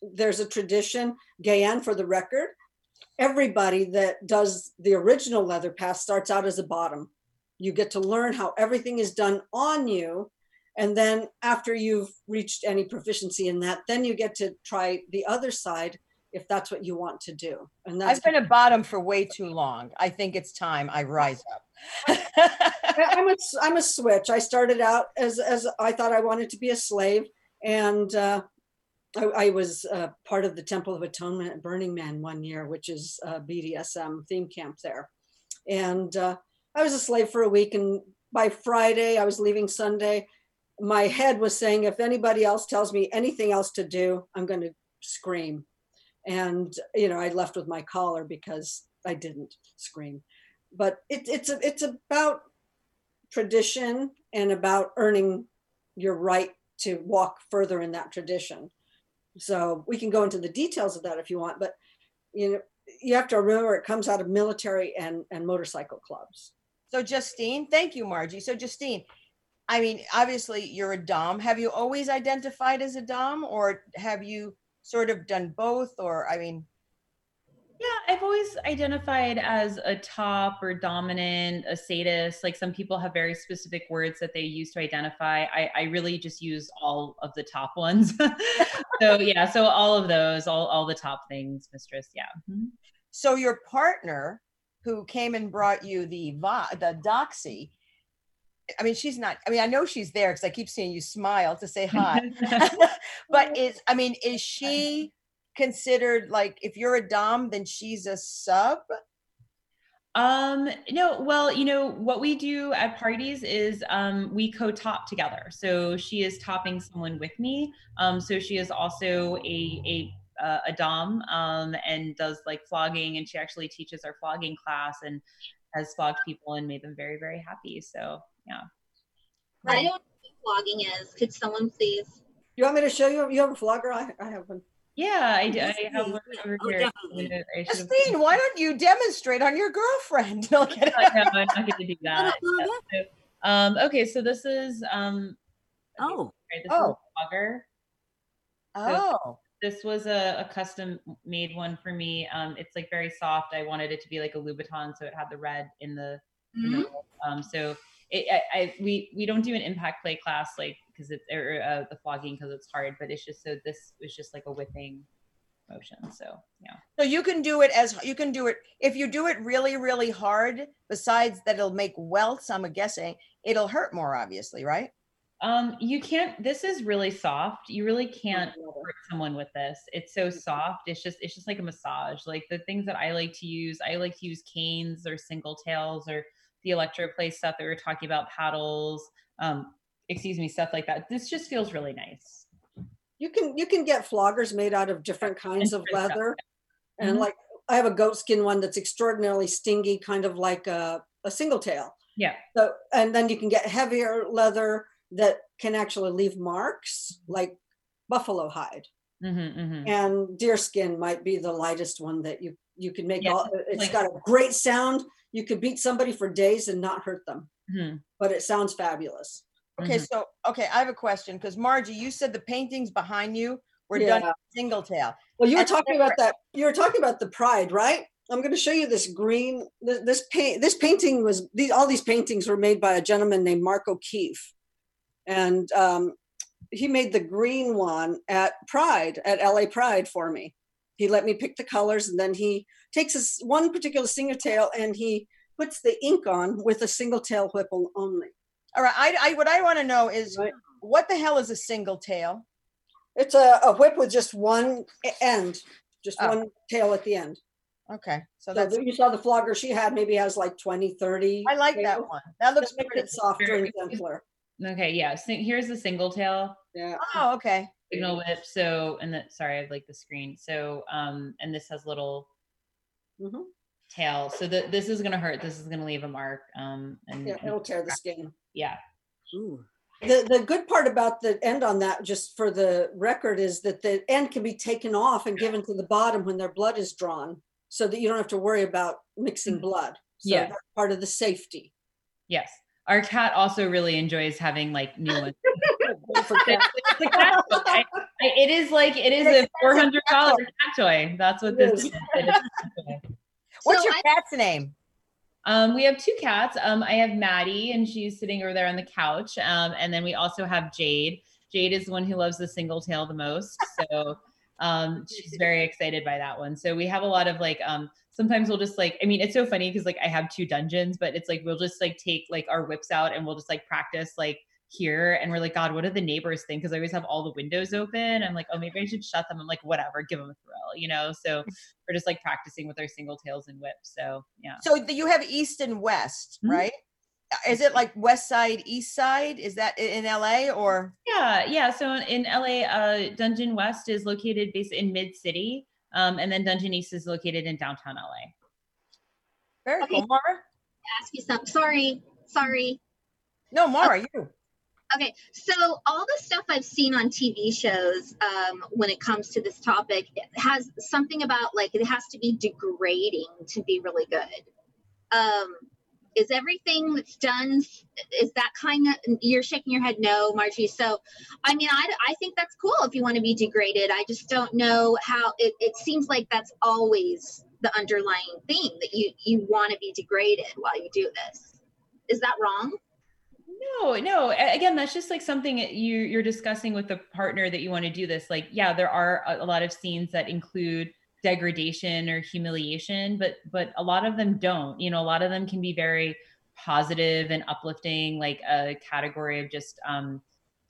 there's a tradition, Gayan for the record. Everybody that does the original leather path starts out as a bottom you get to learn how everything is done on you and then after you've reached any proficiency in that then you get to try the other side if that's what you want to do and that's I've been a bottom for way too long. I think it's time I rise up. I'm a, I'm a switch i started out as as i thought i wanted to be a slave and uh, I, I was uh, part of the temple of atonement at burning man one year which is a bdsm theme camp there and uh, I was a slave for a week, and by Friday, I was leaving Sunday. My head was saying, if anybody else tells me anything else to do, I'm going to scream. And you know, I left with my collar because I didn't scream. But it, it's a, it's about tradition and about earning your right to walk further in that tradition. So we can go into the details of that if you want, but you know, you have to remember it comes out of military and, and motorcycle clubs. So Justine, thank you, Margie. So Justine, I mean, obviously you're a Dom. Have you always identified as a Dom or have you sort of done both? Or I mean, Yeah, I've always identified as a top or dominant, a sadist. Like some people have very specific words that they use to identify. I, I really just use all of the top ones. so yeah, so all of those, all all the top things, mistress. Yeah. Mhm. so your partner who came and brought you the vi- the doxy. I mean, she's not. I mean, I know she's there because I keep seeing you smile to say hi. but is I mean, is she considered like if you're a dom, then she's a sub? Um, no, well, you know, what we do at parties is um, we co-top together. So she is topping someone with me. Um, so she is also a, a, uh, a dom um, and does like flogging and she actually teaches our flogging class and has flogged people and made them very, very happy. So yeah. I don't know what flogging is. Could someone please? You want me to show you? You have a flogger? I, I have one. Yeah, I, do- I have one over Oh, here. definitely. I should've- Justine, why don't you demonstrate on your girlfriend? Look at no, I'm not going to do that. Yeah, so, um, okay, so this is um, Oh, sorry, this Oh. is a flogger. Oh, This was a, a custom made one for me. Um, it's like very soft. I wanted it to be like a Louboutin, so it had the red in the, in the Mhm. Um, so it, I, I we we don't do an impact play class like because it's or uh, the flogging because it's hard, but it's just so this was just like a whipping. motion. So yeah. So you can do it as you can do it if you do it really, really hard. Besides that, it'll make welts. I'm guessing it'll hurt more, obviously, right? Um, you can't. This is really soft. You really can't hurt someone with this. It's so soft. It's just it's just like a massage. Like the things that I like to use, I like to use canes or single tails or the electroplay stuff that we were talking about, paddles. Um, excuse me, stuff like that. This just feels really nice. You can you can get floggers made out of different kinds of leather, and Mhm. like I have a goat skin one that's extraordinarily stingy, kind of like a, a single tail. Yeah. So and then you can get heavier leather that can actually leave marks, like buffalo hide. Mm-hmm, mm-hmm. and deer skin might be the lightest one that you you can make Yeah, all it's like- got a great sound you could beat somebody for days and not hurt them. Hmm but it sounds fabulous. Okay, Mhm. so okay, I have a question because Margie, you said the paintings behind you were done Yeah. in single tail. well you were And talking about that you were talking about the pride right? I'm going to show you this green this, this paint this painting was these all these paintings were made by a gentleman named mark o'keefe. And um, he made the green one at pride at la pride for me he let me pick the colors and then he takes this one particular single tail and he puts the ink on with a single tail whip o- only All right, I, I what I want to know is Right. what the hell is a single tail? it's a, a whip with just one end just Oh. one tail at the end Okay, so so that's you saw the flogger she had maybe has like 20 30 I like that one. That looks Just makes pretty. it softer and gentler Okay, yeah. Here's the single tail yeah Oh, okay. Signal whip. So and the sorry, I have like the screen. So um and this has little Mhm. tail. So the, this is gonna hurt. This is gonna leave a mark. Um and yeah and- it'll tear the skin yeah. Ooh. the the good part about the end on that just for the record is that the end can be taken off and given to the bottom when their blood is drawn so that you don't have to worry about mixing blood so. Yeah. that's part of the safety Yes. Our cat also really enjoys having like new ones. Good for cats. It's a cat toy. I- it is like it is a four hundred dollar cat toy. That's what this is. is. It is a cat toy. What's So your I- cat's name? Um, we have two cats. Um, I have Maddie, and she's sitting over there on the couch. Um, and then we also have Jade. Jade is the one who loves the single tail the most. So um, she's very excited by that one. So we have a lot of like, um, sometimes we'll just like, I mean, it's so funny because like I have two dungeons, but it's like we'll just like take like our whips out and we'll just like practice like here. And we're like, God, what do the neighbors think? Because I always have all the windows open. I'm like, oh, maybe I should shut them. I'm like, whatever, give them a thrill, you know? So we're just like practicing with our single tails and whips. So yeah. So you have east and west, Mhm. right? Is it like west side, east side? Is that in LA or? Yeah, yeah. So in LA, uh, Dungeon West is located based in Mid City, um, and then Dungeon East is located in downtown LA. Very Okay. cool, Mara. Ask you some. Sorry, sorry. No, Mara, you. Okay, so all the stuff I've seen on TV shows um, when it comes to this topic it has something about like it has to be degrading to be really good. Um, is everything that's done? Is that kind of you're shaking your head no margie. So i mean i, I think that's cool if you want to be degraded. I just don't know how it, it seems like that's always the underlying thing that you you want to be degraded while you do this. Is that wrong? No, no. Again, that's just like something you you're discussing with the partner that you want to do this. Like, yeah, there are a, a lot of scenes that include degradation or humiliation, but but a lot of them don't. You know, a lot of them can be very positive and uplifting, like a category of just um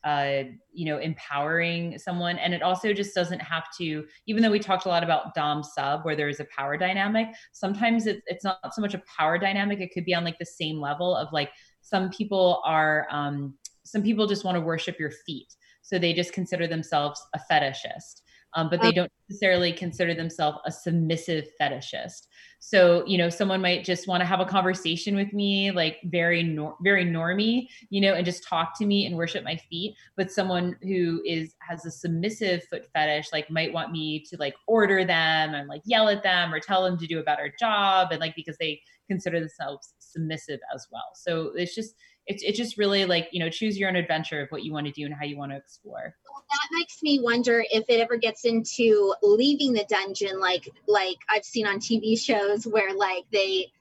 uh you know empowering someone. And it also just doesn't have to even though we talked a lot about dom sub where there is a power dynamic sometimes it's, it's not so much a power dynamic it could be on like the same level of like some people are um, some people just want to worship your feet. So they just consider themselves a fetishist um, but they don't necessarily consider themselves a submissive fetishist. So you know someone might just want to have a conversation with me like very nor- very normy you know and just talk to me and worship my feet. But someone who is has a submissive foot fetish like might want me to like order them and like yell at them or tell them to do a better job and like because they consider themselves submissive as well. So it's just it's, it's just really like you know choose your own adventure of what you want to do and how you want to explore Well, that makes me wonder if it ever gets into leaving the dungeon like like i've seen on tv shows where like they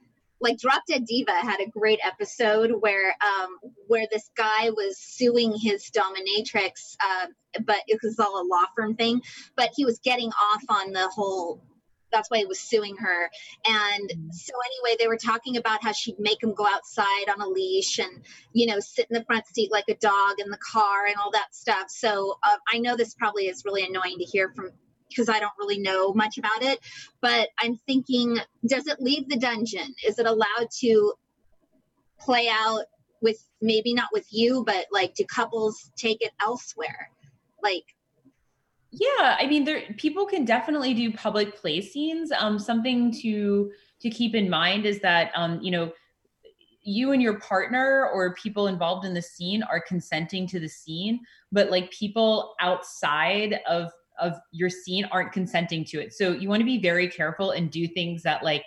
like Drop Dead Diva had a great episode where um where this guy was suing his dominatrix, uh, but it was all a law firm thing. But he was getting off on the whole. That's why he was suing her. And so anyway, they were talking about how she'd make him go outside on a leash and you know sit in the front seat like a dog in the car and all that stuff. So uh, I know this probably is really annoying to hear from because I don't really know much about it. But I'm thinking, does it leave the dungeon? Is it allowed to play out with maybe not with you, but like do couples take it elsewhere? Like, yeah i mean there people can definitely do public play scenes. Um something to to keep in mind is that um you know you and your partner or people involved in the scene are consenting to the scene but like people outside of of your scene aren't consenting to it. So you want to be very careful and do things that like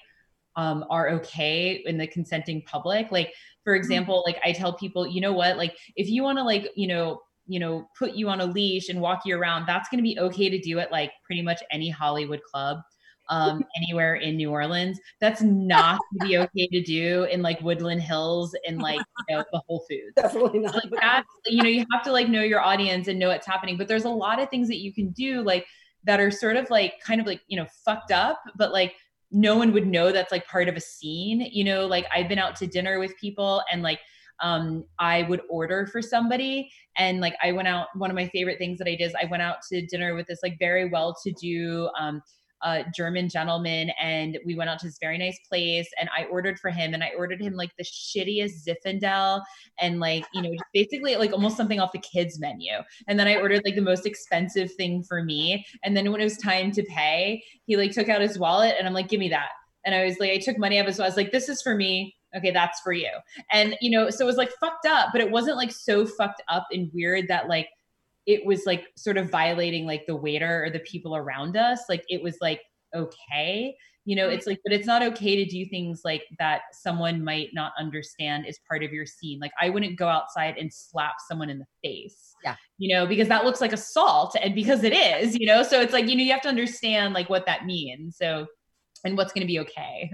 um, are okay in the consenting public. Like for example like i tell people you know what? Like if you want to like you know you know put you on a leash and walk you around that's going to be okay to do at like pretty much any hollywood club um anywhere in new orleans that's not to be okay to do in like woodland hills and like you know the whole foods Definitely not. like that's you know you have to like know your audience and know what's happening but there's a lot of things that you can do like that are sort of like kind of like you know fucked up but like no one would know that's like part of a scene you know like i've been out to dinner with people and like um i would order for somebody and like i went out one of my favorite things that i did is i went out to dinner with this like very well to do um uh, German gentleman, and we went out to this very nice place. And I ordered for him, and I ordered him like the shittiest Zinfandel, and like you know, basically like almost something off the kids menu. And then I ordered like the most expensive thing for me. And then when it was time to pay, he like took out his wallet, and I'm like, "Give me that." And I was like, I took money out of his. So I was like, "This is for me." Okay, that's for you. And you know, so it was like fucked up, but it wasn't like so fucked up and weird that like it was like sort of violating like the waiter or the people around us. Like it was like okay. You know mm-hmm. it's like but it's not okay to do things like that someone might not understand is part of your scene. Like i wouldn't go outside and slap someone in the face Yeah. you know because that looks like assault and because it is you know? So it's like you know you have to understand like what that means so and what's going to be okay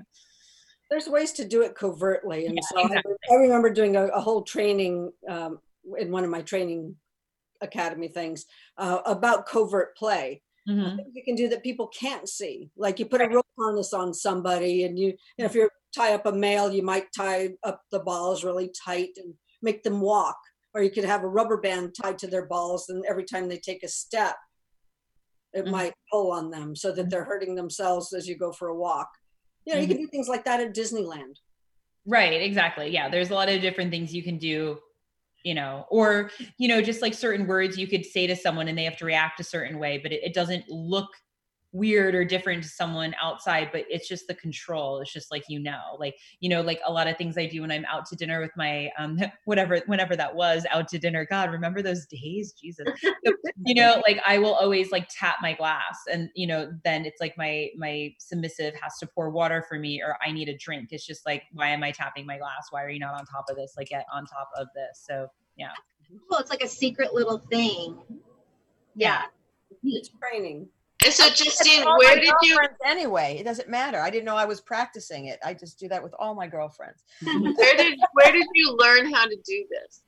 There's ways to do it covertly. And Yeah, so I- exactly. I, remember doing a, a whole training um, in one of my training academy things uh, about covert play. Mhm. things you can do that people can't see. Like you put a rope harness on somebody, and you, you know, if you tie up a male, you might tie up the balls really tight and make them walk. Or you could have a rubber band tied to their balls, and every time they take a step, it Mhm. might pull on them so that they're hurting themselves as you go for a walk. You know, you mm-hmm. can do things like that at Disneyland. Right, exactly. Yeah, there's a lot of different things you can do, you know, or, you know, just like certain words you could say to someone and they have to react a certain way, but it, it doesn't look weird or different to someone outside, but it's just the control. It's just like, you know, like, you know, like a lot of things I do when I'm out to dinner with my, um, whatever, whenever that was out to dinner. God, remember those days? Jesus. So, you know, like I will always like tap my glass and, you know, then it's like my, my submissive has to pour water for me or I need a drink. It's just like, why am I tapping my glass? Why are you not on top of this? Like get on top of this. So yeah. well, it's like a secret little thing. Yeah. It's training. And so, It's Justine, where did you Anyway, it doesn't matter. I didn't know I was practicing it. I just do that with all my girlfriends. where did where did you learn how to do this?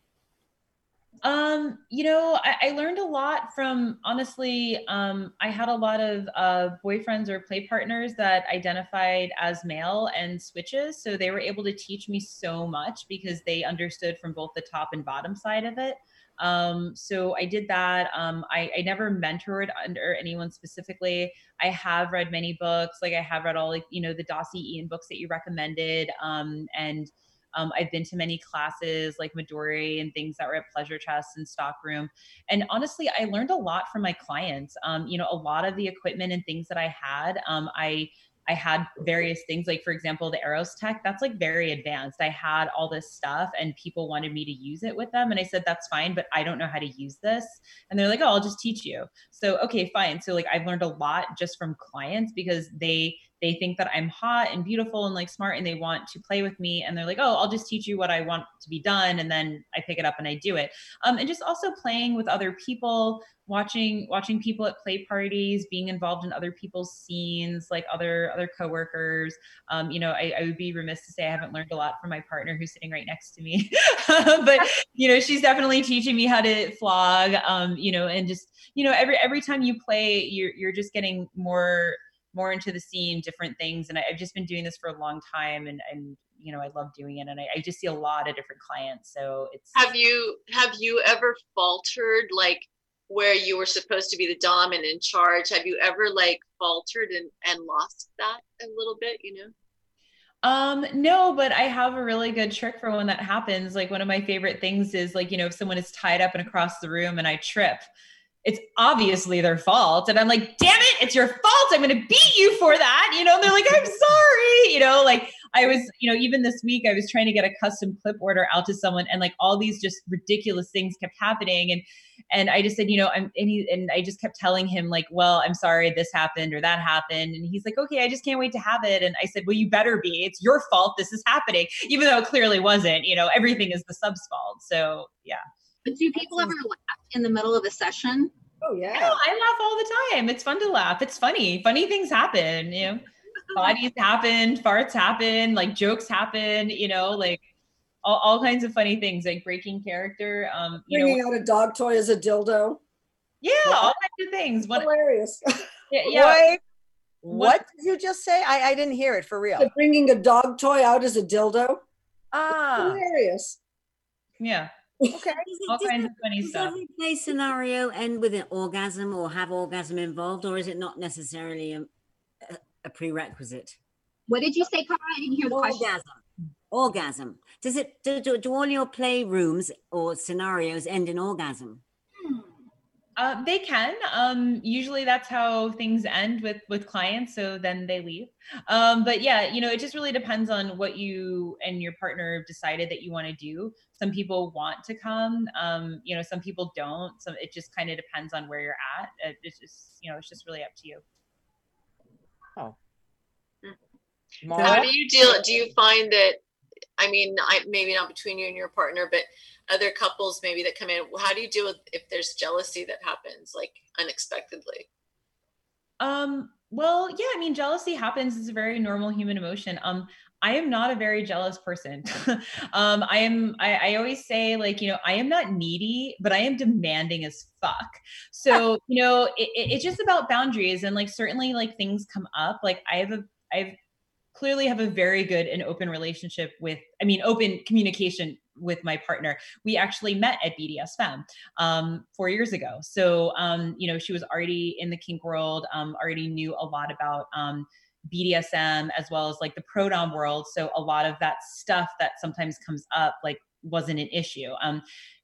Um, you know, I, I learned a lot from honestly, um, I had a lot of uh, boyfriends or play partners that identified as male and switches. So they were able to teach me so much because they understood from both the top and bottom side of it. Um, so I did that. Um, I, I never mentored under anyone specifically. I have read many books. Like I have read all like, you know, the Dossie Ian books that you recommended. Um, and um, I've been to many classes like Midori and things that were at Pleasure Chest and Stockroom. And honestly, I learned a lot from my clients. Um, you know, a lot of the equipment and things that I had, um, I I had various things like, for example, the ErosTek. That's like very advanced. I had all this stuff, and people wanted me to use it with them, and I said that's fine, but I don't know how to use this. And they're like, oh, I'll just teach you. So okay, fine. So like I've learned a lot just from clients because they they think that I'm hot and beautiful and like smart and they want to play with me and they're like, oh, I'll just teach you what I want to be done and then I pick it up and I do it. Um, and just also playing with other people, watching watching people at play parties, being involved in other people's scenes, like other other coworkers. Um, you know, I, I would be remiss to say I haven't learned a lot from my partner who's sitting right next to me, but you know, she's definitely teaching me how to flog. Um, you know, and just you know, every every time you play, you're you're just getting more more into the scene, different things. And I, have just been doing this for a long time and, and you know, I love doing it. And I, I just see a lot of different clients. So it's. Have you, have you ever faltered like where you were supposed to be the dom and in charge? Have you ever like faltered and, and lost that a little bit, you know? Um, no, but I have a really good trick for when that happens. Like one of my favorite things is like, you know, if someone is tied up and across the room and I trip, it's obviously their fault. And I'm like, damn it, it's your fault. I'm going to beat you for that. You know, and they're like, I'm sorry. You know, like I was, you know, even this week I was trying to get a custom clip order out to someone and like all these just ridiculous things kept happening. And, and I just said, you know, I'm, and he, and I just kept telling him like, well, I'm sorry this happened or that happened. And he's like, okay, I just can't wait to have it. And I said, well, you better be, it's your fault. This is happening, even though it clearly wasn't, you know, everything is the sub's fault. So yeah. But do people ever laugh in the middle of a session? Oh yeah. I, I laugh all the time. It's fun to laugh. It's funny. Funny things happen. You know, bodies happen, farts happen, like jokes happen. You know, like all, all kinds of funny things, like breaking character. Um, you Bringing know, out a dog toy as a dildo. Yeah, all kinds of things. What, Hilarious. yeah, yeah. Wait, what did you just say? I, I didn't hear it for real. Bringing a dog toy out as a dildo. Ah, Hilarious. yeah. Okay. All kinds of funny Does stuff. every play scenario end with an orgasm or have orgasm involved, or is it not necessarily a, a, a prerequisite? What did you say, Cara? I didn't hear the question. Orgasm. Orgasm. Does it do, do, do all your play rooms or scenarios end in orgasm? Uh, they can. Um, usually that's how things end with with clients. So then they leave. Um, but yeah, you know, it just really depends on what you and your partner decided that you want to do. Some people want to come. Um, you know, some people don't. So it just kind of depends on where you're at. It- It's just you know, it's just really up to you. Oh. How do you deal? Do you find that? I mean, I, maybe not between you and your partner, but other couples maybe that come in. How do you deal with if there's jealousy that happens like unexpectedly? Um, well, yeah, I mean, jealousy happens. It's a very normal human emotion. Um, I am not a very jealous person. um, I am, I, I always say, like, you know, I am not needy, but I am demanding as fuck. So, you know, it, it- it's just about boundaries and like certainly like things come up. Like I have a, I've clearly have a very good and open relationship with, I mean, open communication with my partner. We actually met at BDS Femme um, four years ago. So, um, you know, she was already in the kink world, um, already knew a lot about um, BDSM as well as like the pro dom world. So, a lot of that stuff that sometimes comes up like wasn't an issue. Um,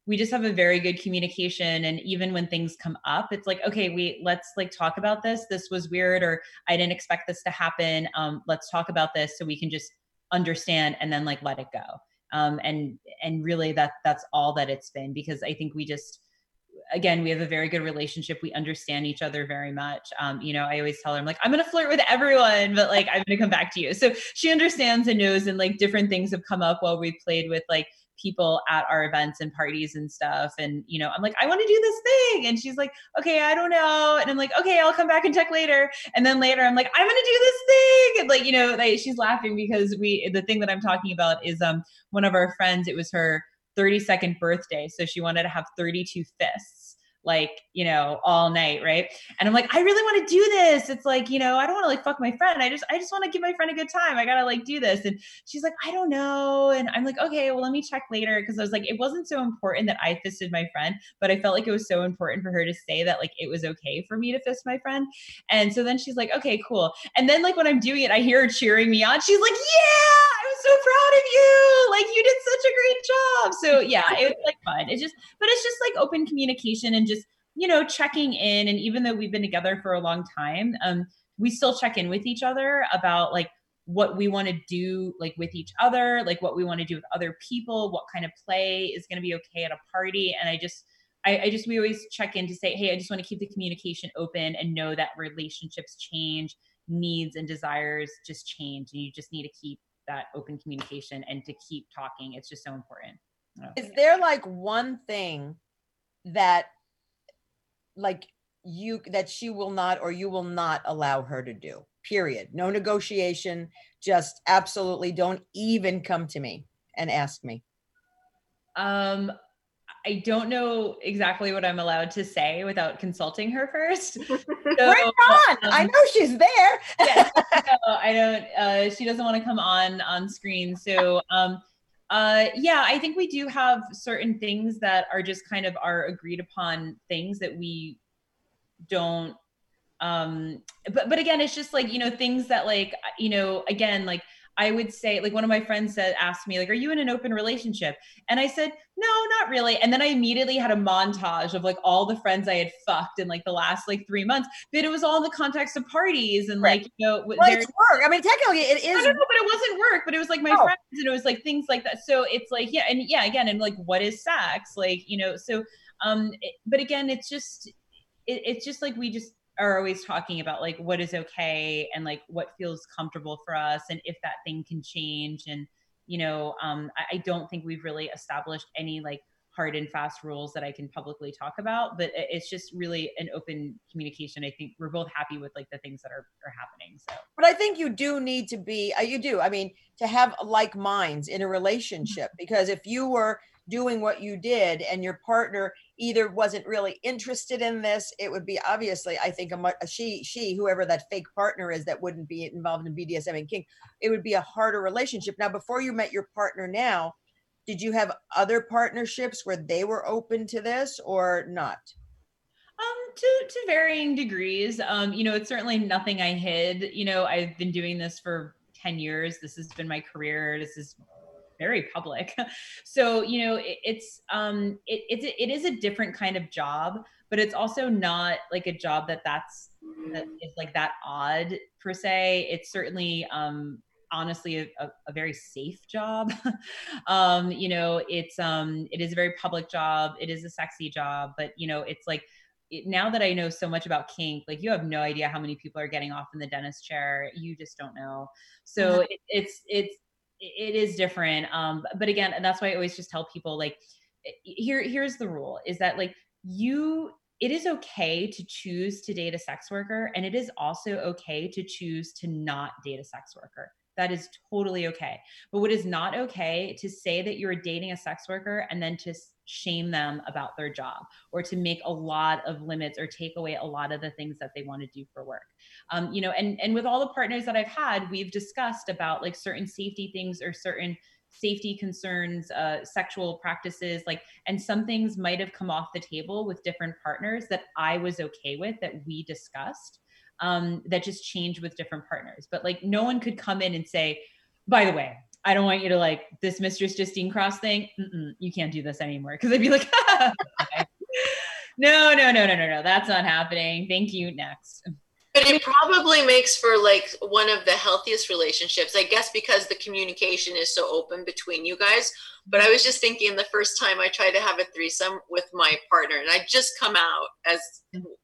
we just have a very good communication. And even when things come up it's like okay we let's like talk about this. This was weird or i didn't expect this to happen. Um, let's talk about this so we can just understand and then like let it go. Um, and and really that that's all that it's been because i think we just again we have a very good relationship. We understand each other very much. Um, you know i always tell her i'm like i'm gonna flirt with everyone but like i'm gonna come back to you. So she understands and knows and like different things have come up while we've played with like people at our events and parties and stuff and you know i'm like i want to do this thing and she's like okay i don't know and i'm like okay i'll come back and check later and then later i'm like i'm gonna do this thing and like you know like she's laughing because we the thing that i'm talking about is um one of our friends it was her 32nd birthday so she wanted to have 32 fists like you know all night right? And i'm like i really want to do this. It's like you know i don't want to like fuck my friend. I just i just want to give my friend a good time. I gotta like do this. And she's like i don't know. And i'm like okay well let me check later. Because i was like it wasn't so important that i fisted my friend but i felt like it was so important for her to say that like it was okay for me to fist my friend. And so then she's like okay cool. And then like when i'm doing it i hear her cheering me on. She's like yeah i was so proud of you. Like you did such a great job. So yeah it was like fun. It's just but it's just like open communication and just you know checking in and even though we've been together for a long time um we still check in with each other about like what we want to do like with each other like what we want to do with other people what kind of play is going to be okay at a party. And i just I, I just we always check in to say hey i just want to keep the communication open and know that relationships change needs and desires just change and you just need to keep that open communication and to keep talking. It's just so important. Is there like one thing that like you that she will not or you will not allow her to do period no negotiation just absolutely don't even come to me and ask me um I don't know exactly what I'm allowed to say without consulting her first. So, Bring on! Um, I know she's there. yes, no, I don't. Uh, she doesn't want to come on on screen. So, um, uh, yeah, I think we do have certain things that are just kind of our agreed upon things that we don't. Um, but but again, it's just like you know things that like you know again like I would say, like one of my friends said, asked me, like, are you in an open relationship? And I said, no, not really. And then I immediately had a montage of like all the friends I had fucked in like the last like three months. But it was all in the context of parties and right. like, you know, well, it's work. I mean, technically it is. I don't know, but it wasn't work, but it was like my oh. friends and it was like things like that. So it's like, yeah. And yeah, again, and like, what is sex? Like, you know, so, um, it, but again, it's just, it, it's just like we just are always talking about like what is okay and like what feels comfortable for us and if that thing can change. And you know um, I, I, don't think we've really established any like hard and fast rules that i can publicly talk about but it's just really an open communication. I think we're both happy with like the things that are, are happening so. But i think you do need to be uh, you do i mean to have like minds in a relationship because if you were doing what you did and your partner either wasn't really interested in this it would be obviously i think a, a she she whoever that fake partner is that wouldn't be involved in bdsm and kink it would be a harder relationship now before you met your partner now did you have other partnerships where they were open to this or not um, to to varying degrees. Um, you know, it's certainly nothing I hid. You know, I've been doing this for 10 years. This has been my career. This is very public. so you know, it, it's um, it, it's it is a different kind of job, but it's also not like a job that that's that is like that odd per se. It's certainly um, honestly a, a, a, very safe job. um, you know, it's um, it is a very public job. It is a sexy job, but you know, it's like it, now that I know so much about kink, like you have no idea how many people are getting off in the dentist chair. You just don't know. So mm-hmm. it, it's it's it is different um but again that's why i always just tell people like here here's the rule is that like you it is okay to choose to date a sex worker and it is also okay to choose to not date a sex worker that is totally okay. But what is not okay to say that you're dating a sex worker and then to shame them about their job or to make a lot of limits or take away a lot of the things that they want to do for work. Um, you know and and with all the partners that i've had we've discussed about like certain safety things or certain safety concerns uh, sexual practices like and some things might have come off the table with different partners that i was okay with that we discussed um, that just changed with different partners but like no one could come in and say by the way I don't want you to like this Mistress Justine Cross thing. Mm-mm, you can't do this anymore. Cause I'd be like, no, no, no, no, no, no. That's not happening. Thank you. Next. But it probably makes for like one of the healthiest relationships, I guess, because the communication is so open between you guys. But I was just thinking the first time I tried to have a threesome with my partner, and I just come out as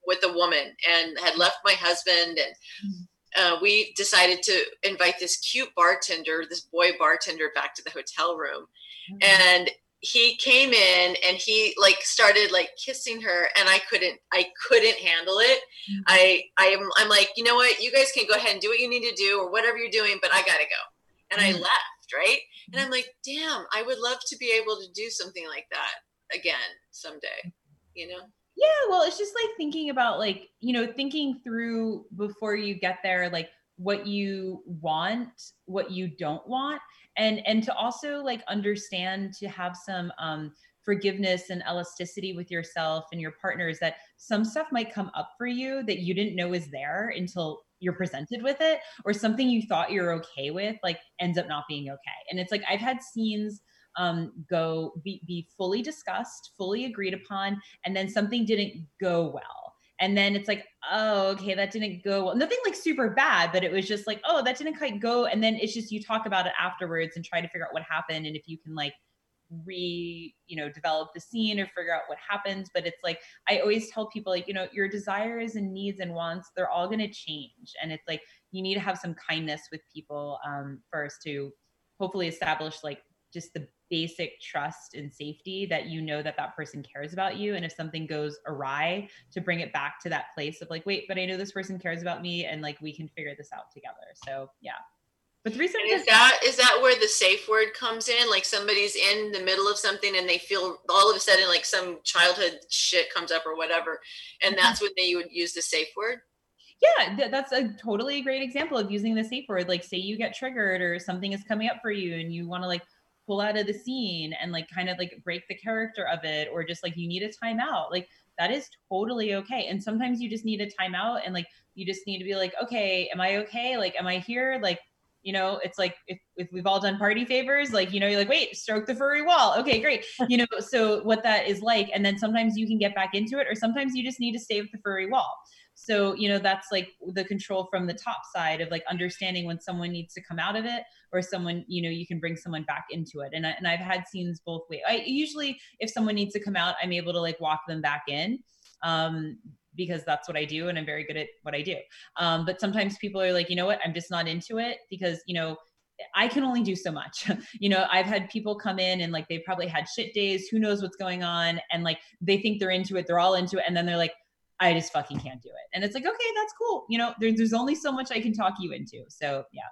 with a woman and had left my husband and mm-hmm uh, we decided to invite this cute bartender, this boy bartender, back to the hotel room. Mm-hmm. And he came in and he like started like kissing her and I couldn't I couldn't handle it. Mm-hmm. I I am I'm like, you know what, you guys can go ahead and do what you need to do or whatever you're doing, but I gotta go. And mm-hmm. I left, right? And I'm like, damn, I would love to be able to do something like that again someday, you know? Yeah, well, it's just like thinking about like, you know, thinking through before you get there, like what you want, what you don't want, and and to also like understand to have some um forgiveness and elasticity with yourself and your partners that some stuff might come up for you that you didn't know is there until you're presented with it or something you thought you're okay with like ends up not being okay and it's like i've had scenes um, go be, be fully discussed, fully agreed upon, and then something didn't go well. And then it's like, oh, okay, that didn't go well. Nothing like super bad, but it was just like, oh, that didn't quite go. And then it's just you talk about it afterwards and try to figure out what happened. And if you can like re you know develop the scene or figure out what happens but it's like i always tell people like you know your desires and needs and wants they're all going to change and it's like you need to have some kindness with people um, first to hopefully establish like just the basic trust and safety that you know that that person cares about you. And if something goes awry to bring it back to that place of like wait but i know this person cares about me and like we can figure this out together. So yeah. But the reason is that is that where the safe word comes in? Like somebody's in the middle of something and they feel all of a sudden like some childhood shit comes up or whatever and mm-hmm. that's when they would use the safe word? Yeah th- that's a totally great example of using the safe word. Like say you get triggered or something is coming up for you and you want to like pull out of the scene and like kind of like break the character of it or just like you need a timeout like that is totally okay and sometimes you just need a timeout and like you just need to be like okay am i okay? Like am i here? Like you know it's like if, if we've all done party favors like you know you're like wait stroke the furry wall. Okay great. You know so what that is like and then sometimes you can get back into it or sometimes you just need to stay with the furry wall so you know that's like the control from the top side of like understanding when someone needs to come out of it or someone you know you can bring someone back into it and, I, and i've had scenes both ways i usually if someone needs to come out i'm able to like walk them back in um, because that's what I do and I'm very good at what I do. Um, but sometimes people are like, you know what, I'm just not into it because, you know, I can only do so much. you know, I've had people come in and like they probably had shit days, who knows what's going on, and like they think they're into it, they're all into it, and then they're like, I just fucking can't do it. And it's like, okay, that's cool. You know, there, there's only so much I can talk you into. So yeah.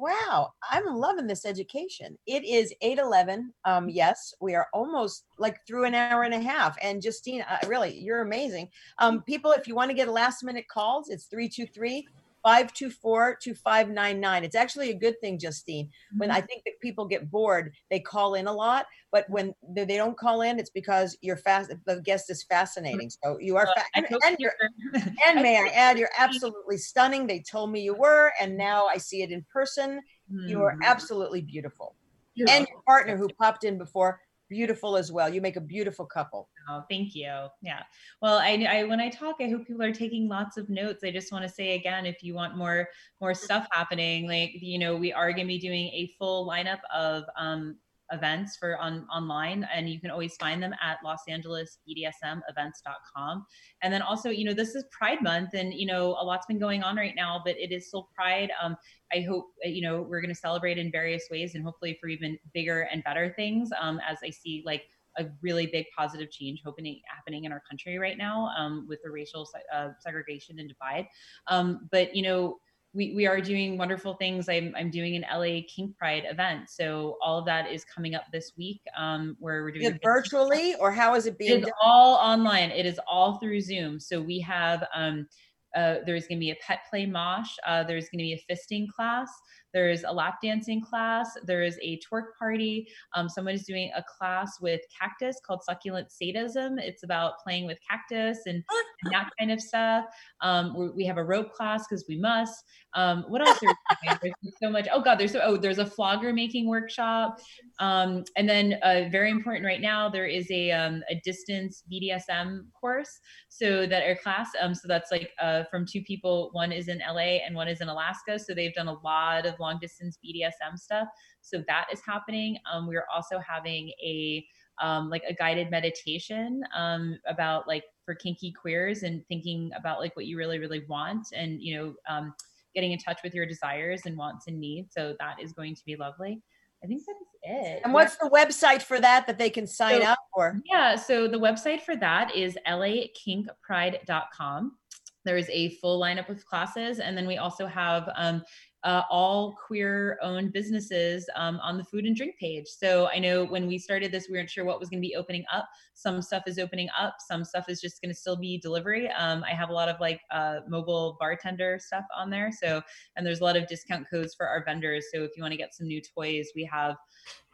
Wow, I'm loving this education. It is 8:11. Um yes, we are almost like through an hour and a half and Justine, uh, really, you're amazing. Um people if you want to get last minute calls, it's 323 524-2599. It's actually a good thing, Justine. When I think that people get bored, they call in a lot, but when they don't call in, it's because you're fast. The guest is fascinating. So you are, fa- and, and you're, and may I add, you're absolutely stunning. They told me you were, and now I see it in person. You are Mhm. absolutely beautiful. You're And your partner who popped in before, beautiful as well. You make a beautiful couple. Oh, thank you. Yeah. Well, I, I when I talk, I hope people are taking lots of notes. I just want to say again, if you want more more stuff happening, like you know, we are going to be doing a full lineup of um, events for on online, and you can always find them at Los Angeles BDSM events.com. And then also, you know, this is Pride Month, and you know, a lot's been going on right now, but it is still Pride. Um, I hope uh, you know we're going to celebrate in various ways, and hopefully for even bigger and better things. Um, as I see, like a really big positive change happening happening in our country right now um, with the racial uh, segregation and divide. Um, but you know, we, we are doing wonderful things. I'm, I'm doing an LA Kink Pride event, so all of that is coming up this week. Um, where we're doing it virtually or how is it it being is done? all online. It is all through Zoom. So we have um, uh, there's going to be a pet play mosh. Uh, there's going to be a fisting class. There's a lap dancing class. There is a twerk party. Um, someone is doing a class with cactus called succulent sadism. It's about playing with cactus and, and that kind of stuff. Um, we, we have a rope class because we must. Um, what else? Are we doing? There's so much. Oh God, there's so, oh there's a flogger making workshop. Um, and then uh, very important right now, there is a um, a distance BDSM course. So that our class, um, so that's like uh, from two people. One is in LA and one is in Alaska. So they've done a lot of long distance BDSM stuff. So that is happening. Um, we're also having a um, like a guided meditation um, about like for kinky queers and thinking about like what you really really want and you know um, getting in touch with your desires and wants and needs. So that is going to be lovely. I think that is it. And what's the website for that that they can sign So- up for? Yeah, so the website for that is lakinkpride.com. There is a full lineup of classes, and then we also have um, uh, all queer owned businesses um, on the food and drink page. So I know when we started this, we weren't sure what was going to be opening up. Some stuff is opening up, some stuff is just going to still be delivery. Um, I have a lot of like uh, mobile bartender stuff on there. So, and there's a lot of discount codes for our vendors. So if you want to get some new toys, we have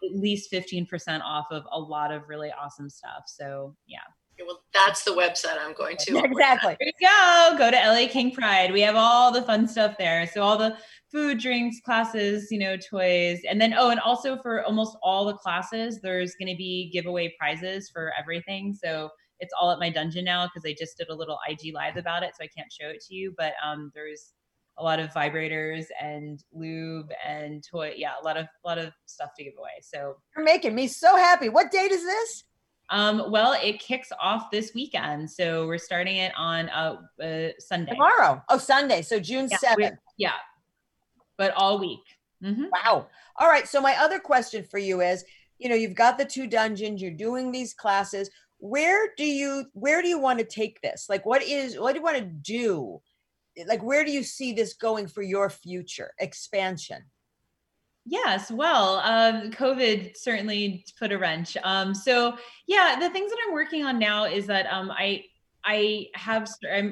at least 15% off of a lot of really awesome stuff. So yeah. Well, that's the website I'm going to. Exactly. There you go. Go to LA Kink Pride. We have all the fun stuff there. So all the food, drinks, classes, you know, toys. And then oh, and also for almost all the classes, there's gonna be giveaway prizes for everything. So it's all at my dungeon now because I just did a little IG live about it, so I can't show it to you. But um there's a lot of vibrators and lube and toy. Yeah, a lot of a lot of stuff to give away. So You're making me so happy. What date is this? Um, well, it kicks off this weekend, so we're starting it on uh, uh Sunday. Tomorrow. Oh, Sunday. So June Yeah, 7th. we- Yeah, but all week. Mhm. Wow. All right. So my other question for you is, you know, you've got the two dungeons, you're doing these classes. Where do you where do you want to take this? Like what is what do you want to do? Like where do you see this going for your future expansion? Yes, well, um, COVID certainly put a wrench. Um, so yeah, the things that I'm working on now is that um, I I have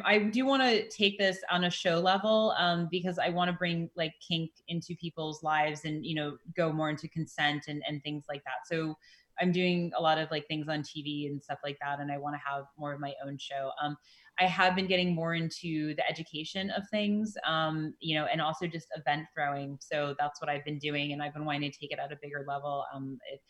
I do want to take this on a show level um, because I want to bring like kink into people's lives and you know go more into consent and and things like that. So I'm doing a lot of like things on TV and stuff like that, and I want to have more of my own show. Um, I have been getting more into the education of things, um, you know, and also just event throwing. So that's what I've been doing, and I've been wanting to take it at a bigger level. Um, it,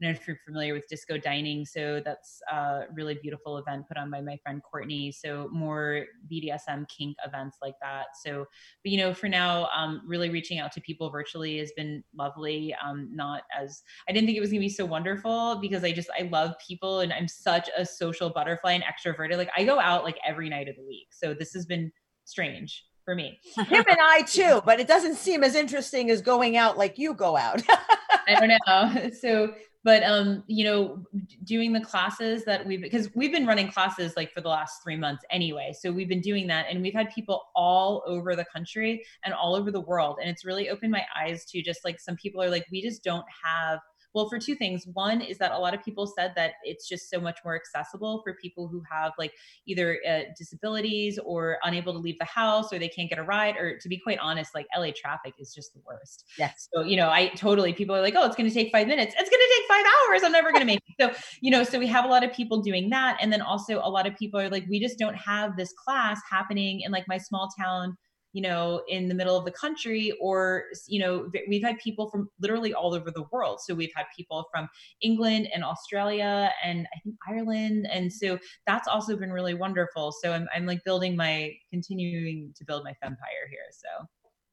I don't know if you're familiar with disco dining. So that's a really beautiful event put on by my friend Courtney. So more BDSM kink events like that. So, but you know, for now, um, really reaching out to people virtually has been lovely. Um, not as I didn't think it was gonna be so wonderful because I just I love people and I'm such a social butterfly and extroverted. Like I go out like every night of the week. So this has been strange for me. Him and I too, but it doesn't seem as interesting as going out like you go out. I don't know. So, but um, you know, doing the classes that we've because we've been running classes like for the last three months anyway. So we've been doing that, and we've had people all over the country and all over the world, and it's really opened my eyes to just like some people are like, we just don't have. Well, for two things. One is that a lot of people said that it's just so much more accessible for people who have like either uh, disabilities or unable to leave the house or they can't get a ride. Or to be quite honest, like LA traffic is just the worst. yes. So, you know, I totally, people are like, oh, it's going to take five minutes. It's going to take five hours. I'm never going to make it. So, you know, so we have a lot of people doing that. And then also a lot of people are like, we just don't have this class happening in like my small town, you know, in the middle of the country. Or, you know, we've had people from literally all over the world. So we've had people from England and Australia and I think Ireland. And so that's also been really wonderful. So I'm, I'm like building my, continuing to build my empire here. So.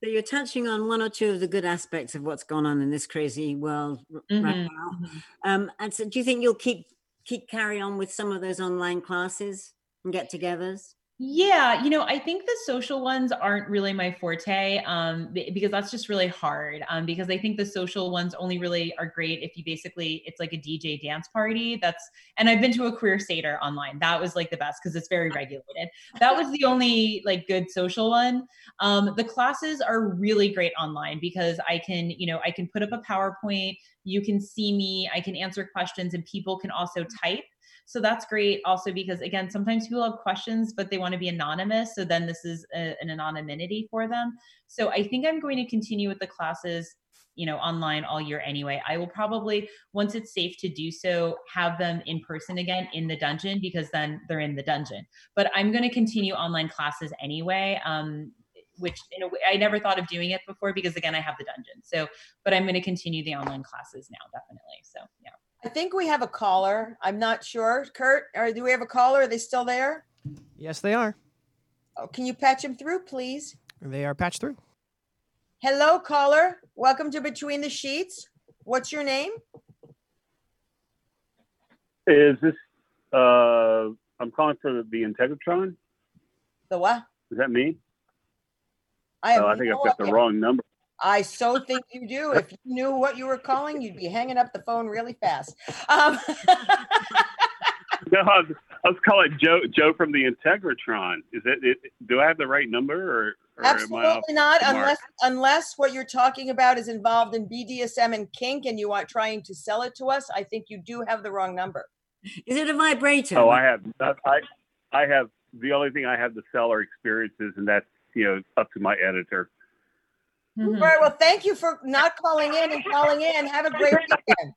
So you're touching on one or two of the good aspects of what's gone on in this crazy world r- right now. mhm. Um, and so, do you think you'll keep keep carry on with some of those online classes and get-togethers? Yeah, you know, I think the social ones aren't really my forte um, because that's just really hard. Um, because I think the social ones only really are great if you basically it's like a DJ dance party. That's and I've been to a queer Seder online. That was like the best because it's very regulated. That was the only like good social one. Um, the classes are really great online because I can, you know, I can put up a PowerPoint. You can see me. I can answer questions, and people can also type. So that's great also because again, sometimes people have questions, but they want to be anonymous. So then this is a, an anonymity for them. So I think I'm going to continue with the classes, you know, online all year anyway. I will probably, once it's safe to do so, have them in person again in the dungeon because then they're in the dungeon. But I'm going to continue online classes anyway. Um, which in a way, I never thought of doing it before because again I have the dungeon. So, but I'm going to continue the online classes now, definitely. So, yeah. I think we have a caller. I'm not sure. Kurt, or do we have a caller? Are they still there? Yes, they are. Oh, can you patch them through, please? They are patched through. Hello, caller. Welcome to Between the Sheets. What's your name? Is this, uh, I'm calling for the, the Integratron? The what? Is that me? I have Oh, I think no I've got the wrong number. I so think you do. If you knew what you were calling, you'd be hanging up the phone really fast. Um, No, I was, I was calling Joe, Joe from the Integratron. Is it, it do I have the right number or, or am I absolutely not, the mark? unless unless what you're talking about is involved in BDSM and kink, and you are trying to sell it to us. I think you do have the wrong number. Is it a vibrator? Oh, I have, I, I have, the only thing I have to sell are experiences and that's, you know, up to my editor. Mhm. All right. Well, thank you for not calling in and calling in. Have a great weekend.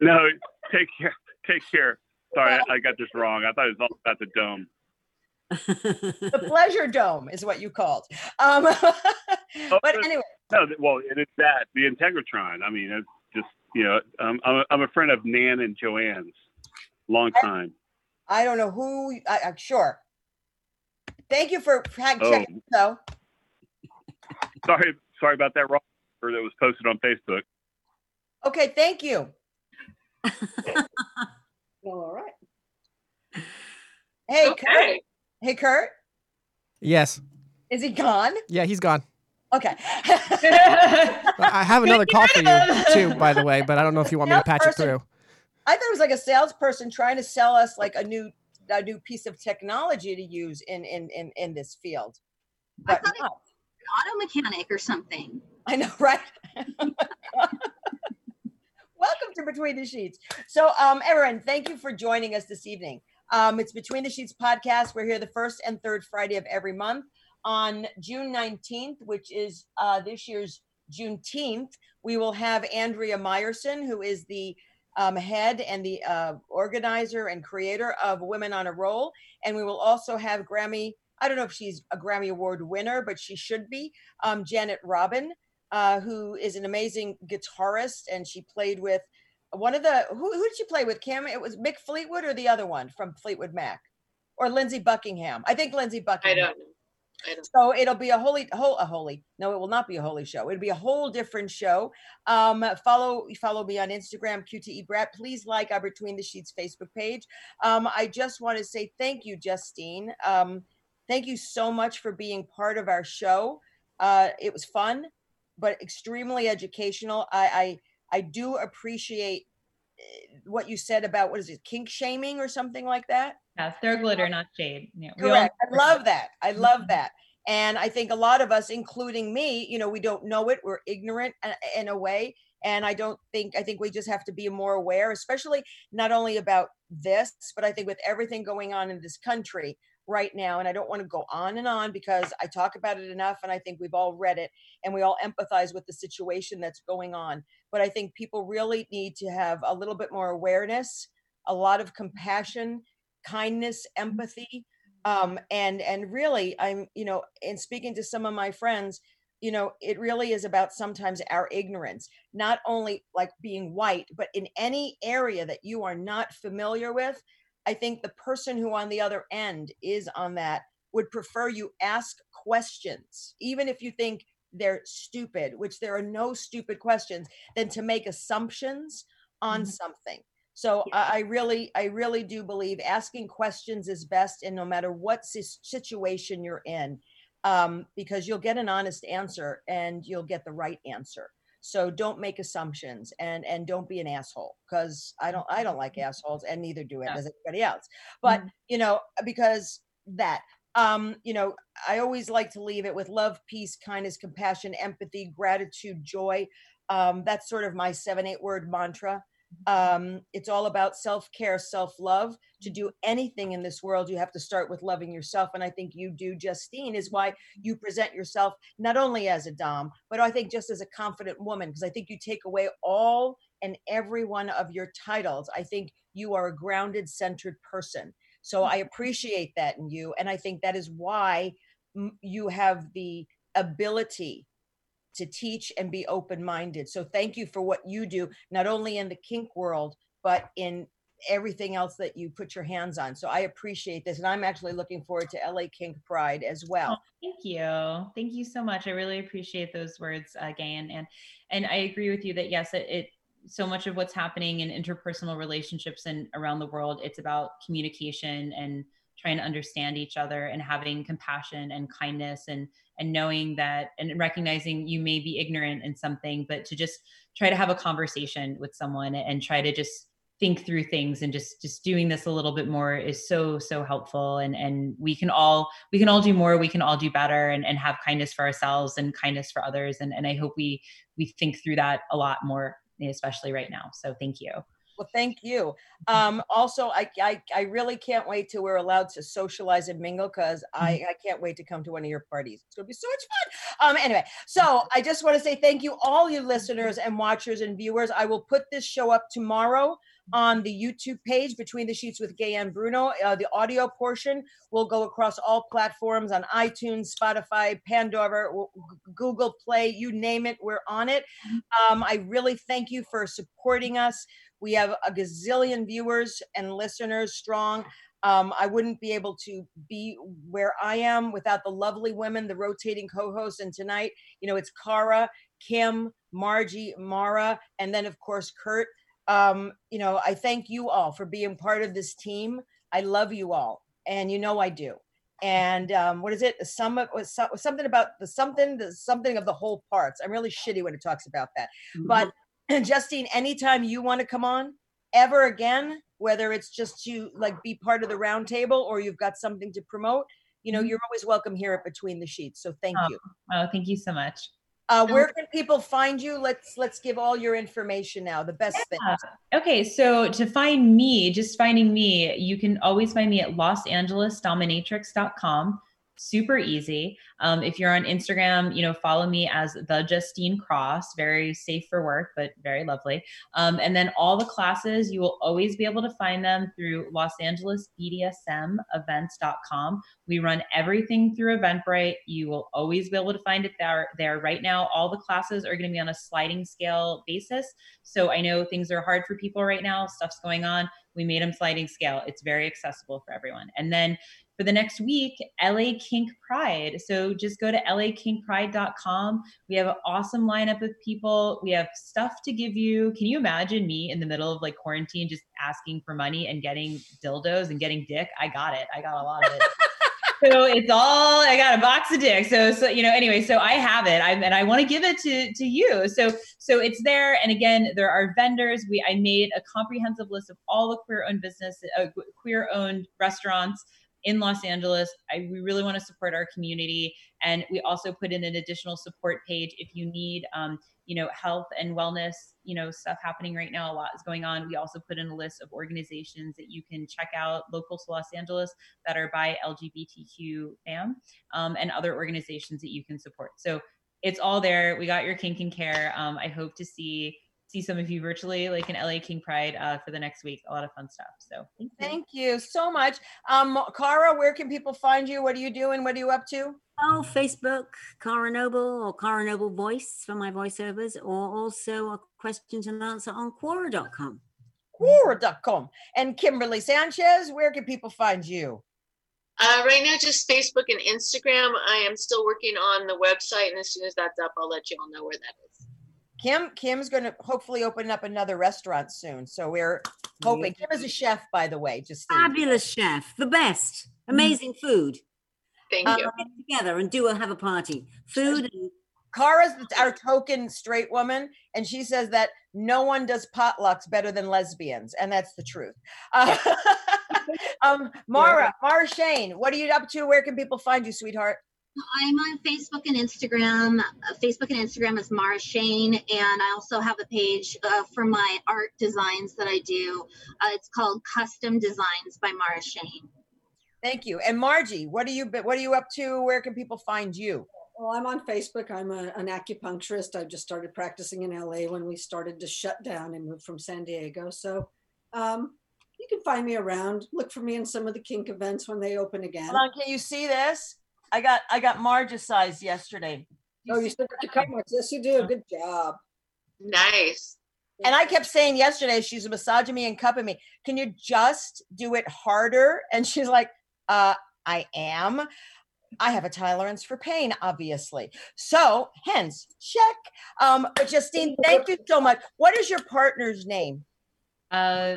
No, take care. Take care. Sorry, I, I got this wrong. I thought it was all about the dome. The pleasure dome is what you called. Um, but anyway, No, th- well, it is that the Integratron. I mean, it's just you know, um, I'm a, I'm a friend of Nan and Joanne's, long time. I don't know who. I, I'm sure. Thank you for fact Oh. checking. though. Sorry, sorry about that wrong number that was posted on Facebook. Okay. Thank you. Well, all right. Hey, Kurt. Hey, Kurt. Yes. Is he gone? Yeah, he's gone. Okay. I I have another call for you too, by the way, but I don't know if you want me to patch it through. I thought it was like a salesperson trying to sell us like a new a new piece of technology to use in in in, in this field. I But thought it no. Auto mechanic or something. I know, right? Welcome to Between the Sheets. So, um, everyone, thank you for joining us this evening. Um, it's Between the Sheets podcast. We're here the first and third Friday of every month. On June 19th, which is uh, this year's Juneteenth, we will have Andrea Meyerson, who is the um, head and the uh, organizer and creator of Women on a Roll. And we will also have Grammy, I don't know if she's a Grammy Award winner, but she should be, um, Janet Robin uh, who is an amazing guitarist, and she played with one of the who, who did she play with? Cam, it was Mick Fleetwood or the other one from Fleetwood Mac, or Lindsey Buckingham. I think Lindsey I Buckingham. don't know. I don't. So it'll be a holy, whole, a holy. No, it will not be a holy show. It'll be a whole different show. Um, follow, follow me on Instagram, QTE Brat. Please like our Between the Sheets Facebook page. Um, I just want to say thank you, Justine. Um, thank you so much for being part of our show. Uh, it was fun, but extremely educational. I, I, I do appreciate eh, what you said about what is it, kink shaming or something like that. Yes, throw glitter, not shade. Yeah, we all- Correct. I love that. I love that. And I think a lot of us, including me, you know, we don't know it. We're ignorant uh, in a way. And I don't think, I think we just have to be more aware, especially not only about this, but I think with everything going on in this country right now. And I don't want to go on and on because I talk about it enough and I think we've all read it and we all empathize with the situation that's going on. But I think people really need to have a little bit more awareness, a lot of compassion, kindness, empathy um and and really i'm you know in speaking to some of my friends you know it really is about sometimes our ignorance not only like being white but in any area that you are not familiar with i think the person who on the other end is on that would prefer you ask questions even if you think they're stupid which there are no stupid questions than to make assumptions on Mhm. something so I, I really, I really do believe asking questions is best, and no matter what situation you're in, um, because you'll get an honest answer and you'll get the right answer. So don't make assumptions and and don't be an asshole because I don't I don't like assholes and neither do Yeah. as anybody else. But you know because that um you know I always like to leave it with love, peace, kindness, compassion, empathy, gratitude, joy. Um, that's sort of my seven eight word mantra um, it's all about self-care self-love. To do anything in this world you have to start with loving yourself and i think you do justine is why you present yourself not only as a dom but i think just as a confident woman because i think you take away all and every one of your titles. I think you are a grounded centered person. So i appreciate that in you and i think that is why you have the ability to teach and be open minded. So thank you for what you do, not only in the kink world, but in everything else that you put your hands on. So I appreciate this. And I'm actually looking forward to LA Kink Pride as well. Thank you. Thank you so much. I really appreciate those words, uh, Gavin. And and I agree with you that yes, it, it so much of what's happening in interpersonal relationships and around the world, it's about communication and trying to understand each other and having compassion and kindness and and knowing that and recognizing you may be ignorant in something, but to just try to have a conversation with someone and try to just think through things and just just doing this a little bit more is so so helpful. And and we can all we can all do more we can all do better and, and have kindness for ourselves and kindness for others. And and i hope we we think through that a lot more especially right now. So thank you Well, thank you. Um, also, I, I I really can't wait till we're allowed to socialize and mingle because I, I can't wait to come to one of your parties. It's gonna be so much fun. Um, anyway, so I just want to say thank you, all you listeners and watchers and viewers. I will put this show up tomorrow on the YouTube page Between the Sheets with Gavin Bruno. Uh, the audio portion will go across all platforms on iTunes, Spotify, Pandora, Google Play, you name it, we're on it. Um, I really thank you for supporting us. We have a gazillion viewers and listeners strong. Um, I wouldn't be able to be where I am without the lovely women, the rotating co-hosts. And tonight, you know, it's Cara, Kim, Margie, Mara, and then of course Kurt. Um, you know, I thank you all for being part of this team. I love you all, and you know I do. And um, what is it? Some something about the something, the something of the whole parts. I'm really shitty when it talks about that. Mm-hmm. But Justine, anytime you want to come on ever again, whether it's just to like be part of the round table or you've got something to promote, you know, Mhm. you're always welcome here at Between the Sheets. So thank Oh. you. Oh, thank you so much. Uh, where can people find you? Let's let's give all your information now. The best thing. Okay, so to find me, just finding me, you can always find me at losangelesdominatrix.com. Super easy. Um, if you're on Instagram, you know, follow me as the Justine Cross. Very safe for work, but very lovely. Um, and then all the classes, you will always be able to find them through Los Angeles BDSM events.com. We run everything through Eventbrite. You will always be able to find it there. There right now, all the classes are going to be on a sliding scale basis. So I know things are hard for people right now. Stuff's going on. We made them sliding scale. It's very accessible for everyone. And then for the next week, LA Kink Pride. So just go to lakinkpride.com. We have an awesome lineup of people. We have stuff to give you. Can you imagine me in the middle of like quarantine just asking for money and getting dildos and getting dick? I got it. I got a lot of it. so it's all I got a box of dick. So so you know anyway, so I have it. I'm and I want to give it to to you. So so it's there. And again, there are vendors. We I made a comprehensive list of all the queer owned business, uh, queer owned restaurants in Los Angeles. I, we really want to support our community, and we also put in an additional support page if you need, um, you know, health and wellness, you know, stuff happening right now. A lot is going on. We also put in a list of organizations that you can check out local to Los Angeles that are by LGBTQ fam, um, and other organizations that you can support. So it's all there. We got your kink and care. Um, I hope to see see some of you virtually, like in LA Kink Pride uh, for the next week. A lot of fun stuff. So thank you. Thank you so much. Um, Cara, where can people find you? What are you doing? What are you up to? Oh, Facebook, Cara Noble or Cara Noble Voice for my voiceovers, or also a questions and answer on Quora.com. Quora.com. And Kimberly Sanchez, where can people find you? Uh, right now, just Facebook and Instagram. I am still working on the website, and as soon as that's up, I'll let you all know where that is. Kim, Kim's going to hopefully open up another restaurant soon. So we're hoping. Kim is a chef, by the way. Just so you. Fabulous chef, the best, amazing food. Thank Um, you. Get together and do a have a party. Food and Cara's our token straight woman, and she says that no one does potlucks better than lesbians, and that's the truth. Uh, um, Mara, Mara Shane, what are you up to? Where can people find you, sweetheart? I'm on Facebook and Instagram. Uh, Facebook and Instagram is Mara Shane, and I also have a page uh, for my art designs that I do. Uh, it's called Custom Designs by Mara Shane. Thank you. And Margie, what are you? What are you up to? Where can people find you? Well, I'm on Facebook. I'm a, an acupuncturist. I just started practicing in LA when we started to shut down and moved from San Diego. So um, you can find me around. Look for me in some of the kink events when they open again. Hold on, can you see this? I got I got Marge's size yesterday. Oh, you still got to cut much. Yes, you do. Good job. Nice. And I kept saying yesterday, she's massaging me and cupping me. Can you just do it harder? And she's like, uh, I am. I have a tolerance for pain, obviously. So, hence, check. Um, but Justine, thank you so much. What is your partner's name? Uh,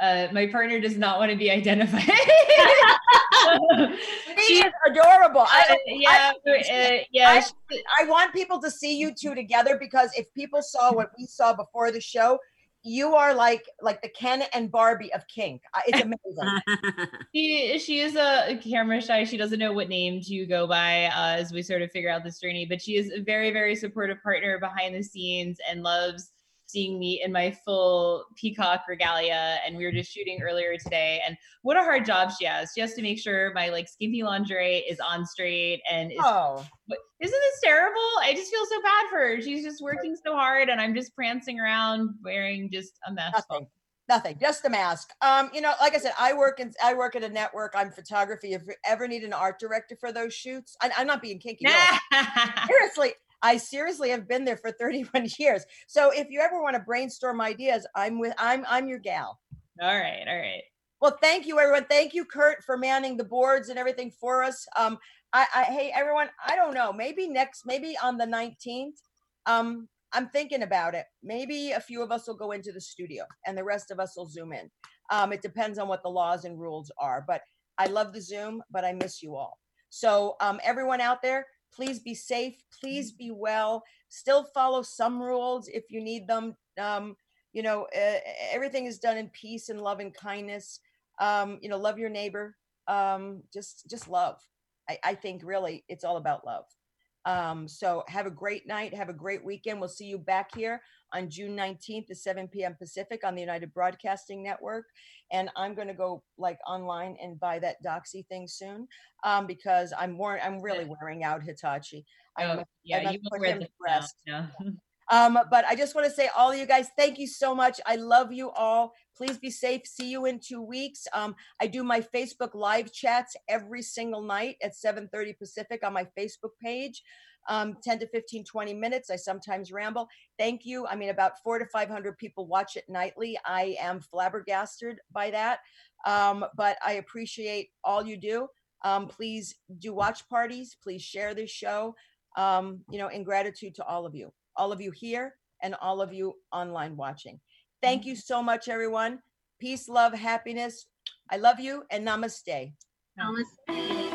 uh, my partner does not want to be identified. She is adorable. I, Uh, yeah, uh, yeah. I- I want people to see you two together because if people saw what we saw before the show, you are like like the Ken and Barbie of kink. Uh, It's amazing. she she is a camera shy. She doesn't know what name to go by uh, as we sort of figure out this journey. But she is a very very supportive partner behind the scenes and loves seeing me in my full peacock regalia. And we were just shooting earlier today. And what a hard job she has. She has to make sure my like skimpy lingerie is on straight and is oh, isn't this terrible? I just feel so bad for her. She's just working so hard, and I'm just prancing around wearing just a mess. nothing. Nothing, just a mask. Um, you know, like I said, I work in I work at a network. I'm photography. If you ever need an art director for those shoots, I, I'm not being kinky. no. seriously, I seriously have been there for 31 years. So if you ever want to brainstorm ideas, I'm with I'm I'm your gal. all right, all right. Well, thank you, everyone. Thank you, Kurt, for manning the boards and everything for us. Um, I, I hey everyone, I don't know, maybe next, maybe on the 19th, um, I'm thinking about it. Maybe a few of us will go into the studio and the rest of us will zoom in. Um, it depends on what the laws and rules are. But I love the Zoom, but I miss you all. So, um, everyone out there, please be safe. Please be well. Still follow some rules if you need them. Um, you know, uh, everything is done in peace and love and kindness. Um, you know, love your neighbor. Um, just, just love. I, I think really it's all about love. Um, so have a great night. Have a great weekend. We'll see you back here on June 19th at 7 p.m. Pacific on the United Broadcasting Network. And I'm going to go like online and buy that Doxy thing soon um, because I'm more, I'm really wearing out Hitachi. Oh, must- I yeah, you put wear him this to now, rest. yeah. Um, but I just want to say, all of you guys, thank you so much. I love you all. Please be safe. See you in two weeks. Um, I do my Facebook live chats every single night at 7:30 Pacific on my Facebook page. Um, 10 to 15, 20 minutes. I sometimes ramble. Thank you. I mean, about four to 500 people watch it nightly. I am flabbergasted by that. Um, but I appreciate all you do. Um, please do watch parties. Please share this show. Um, you know, in gratitude to all of you all of you here and all of you online watching. Thank you mm-hmm. so much, everyone. Peace, love, happiness. I love you and namaste. Namaste.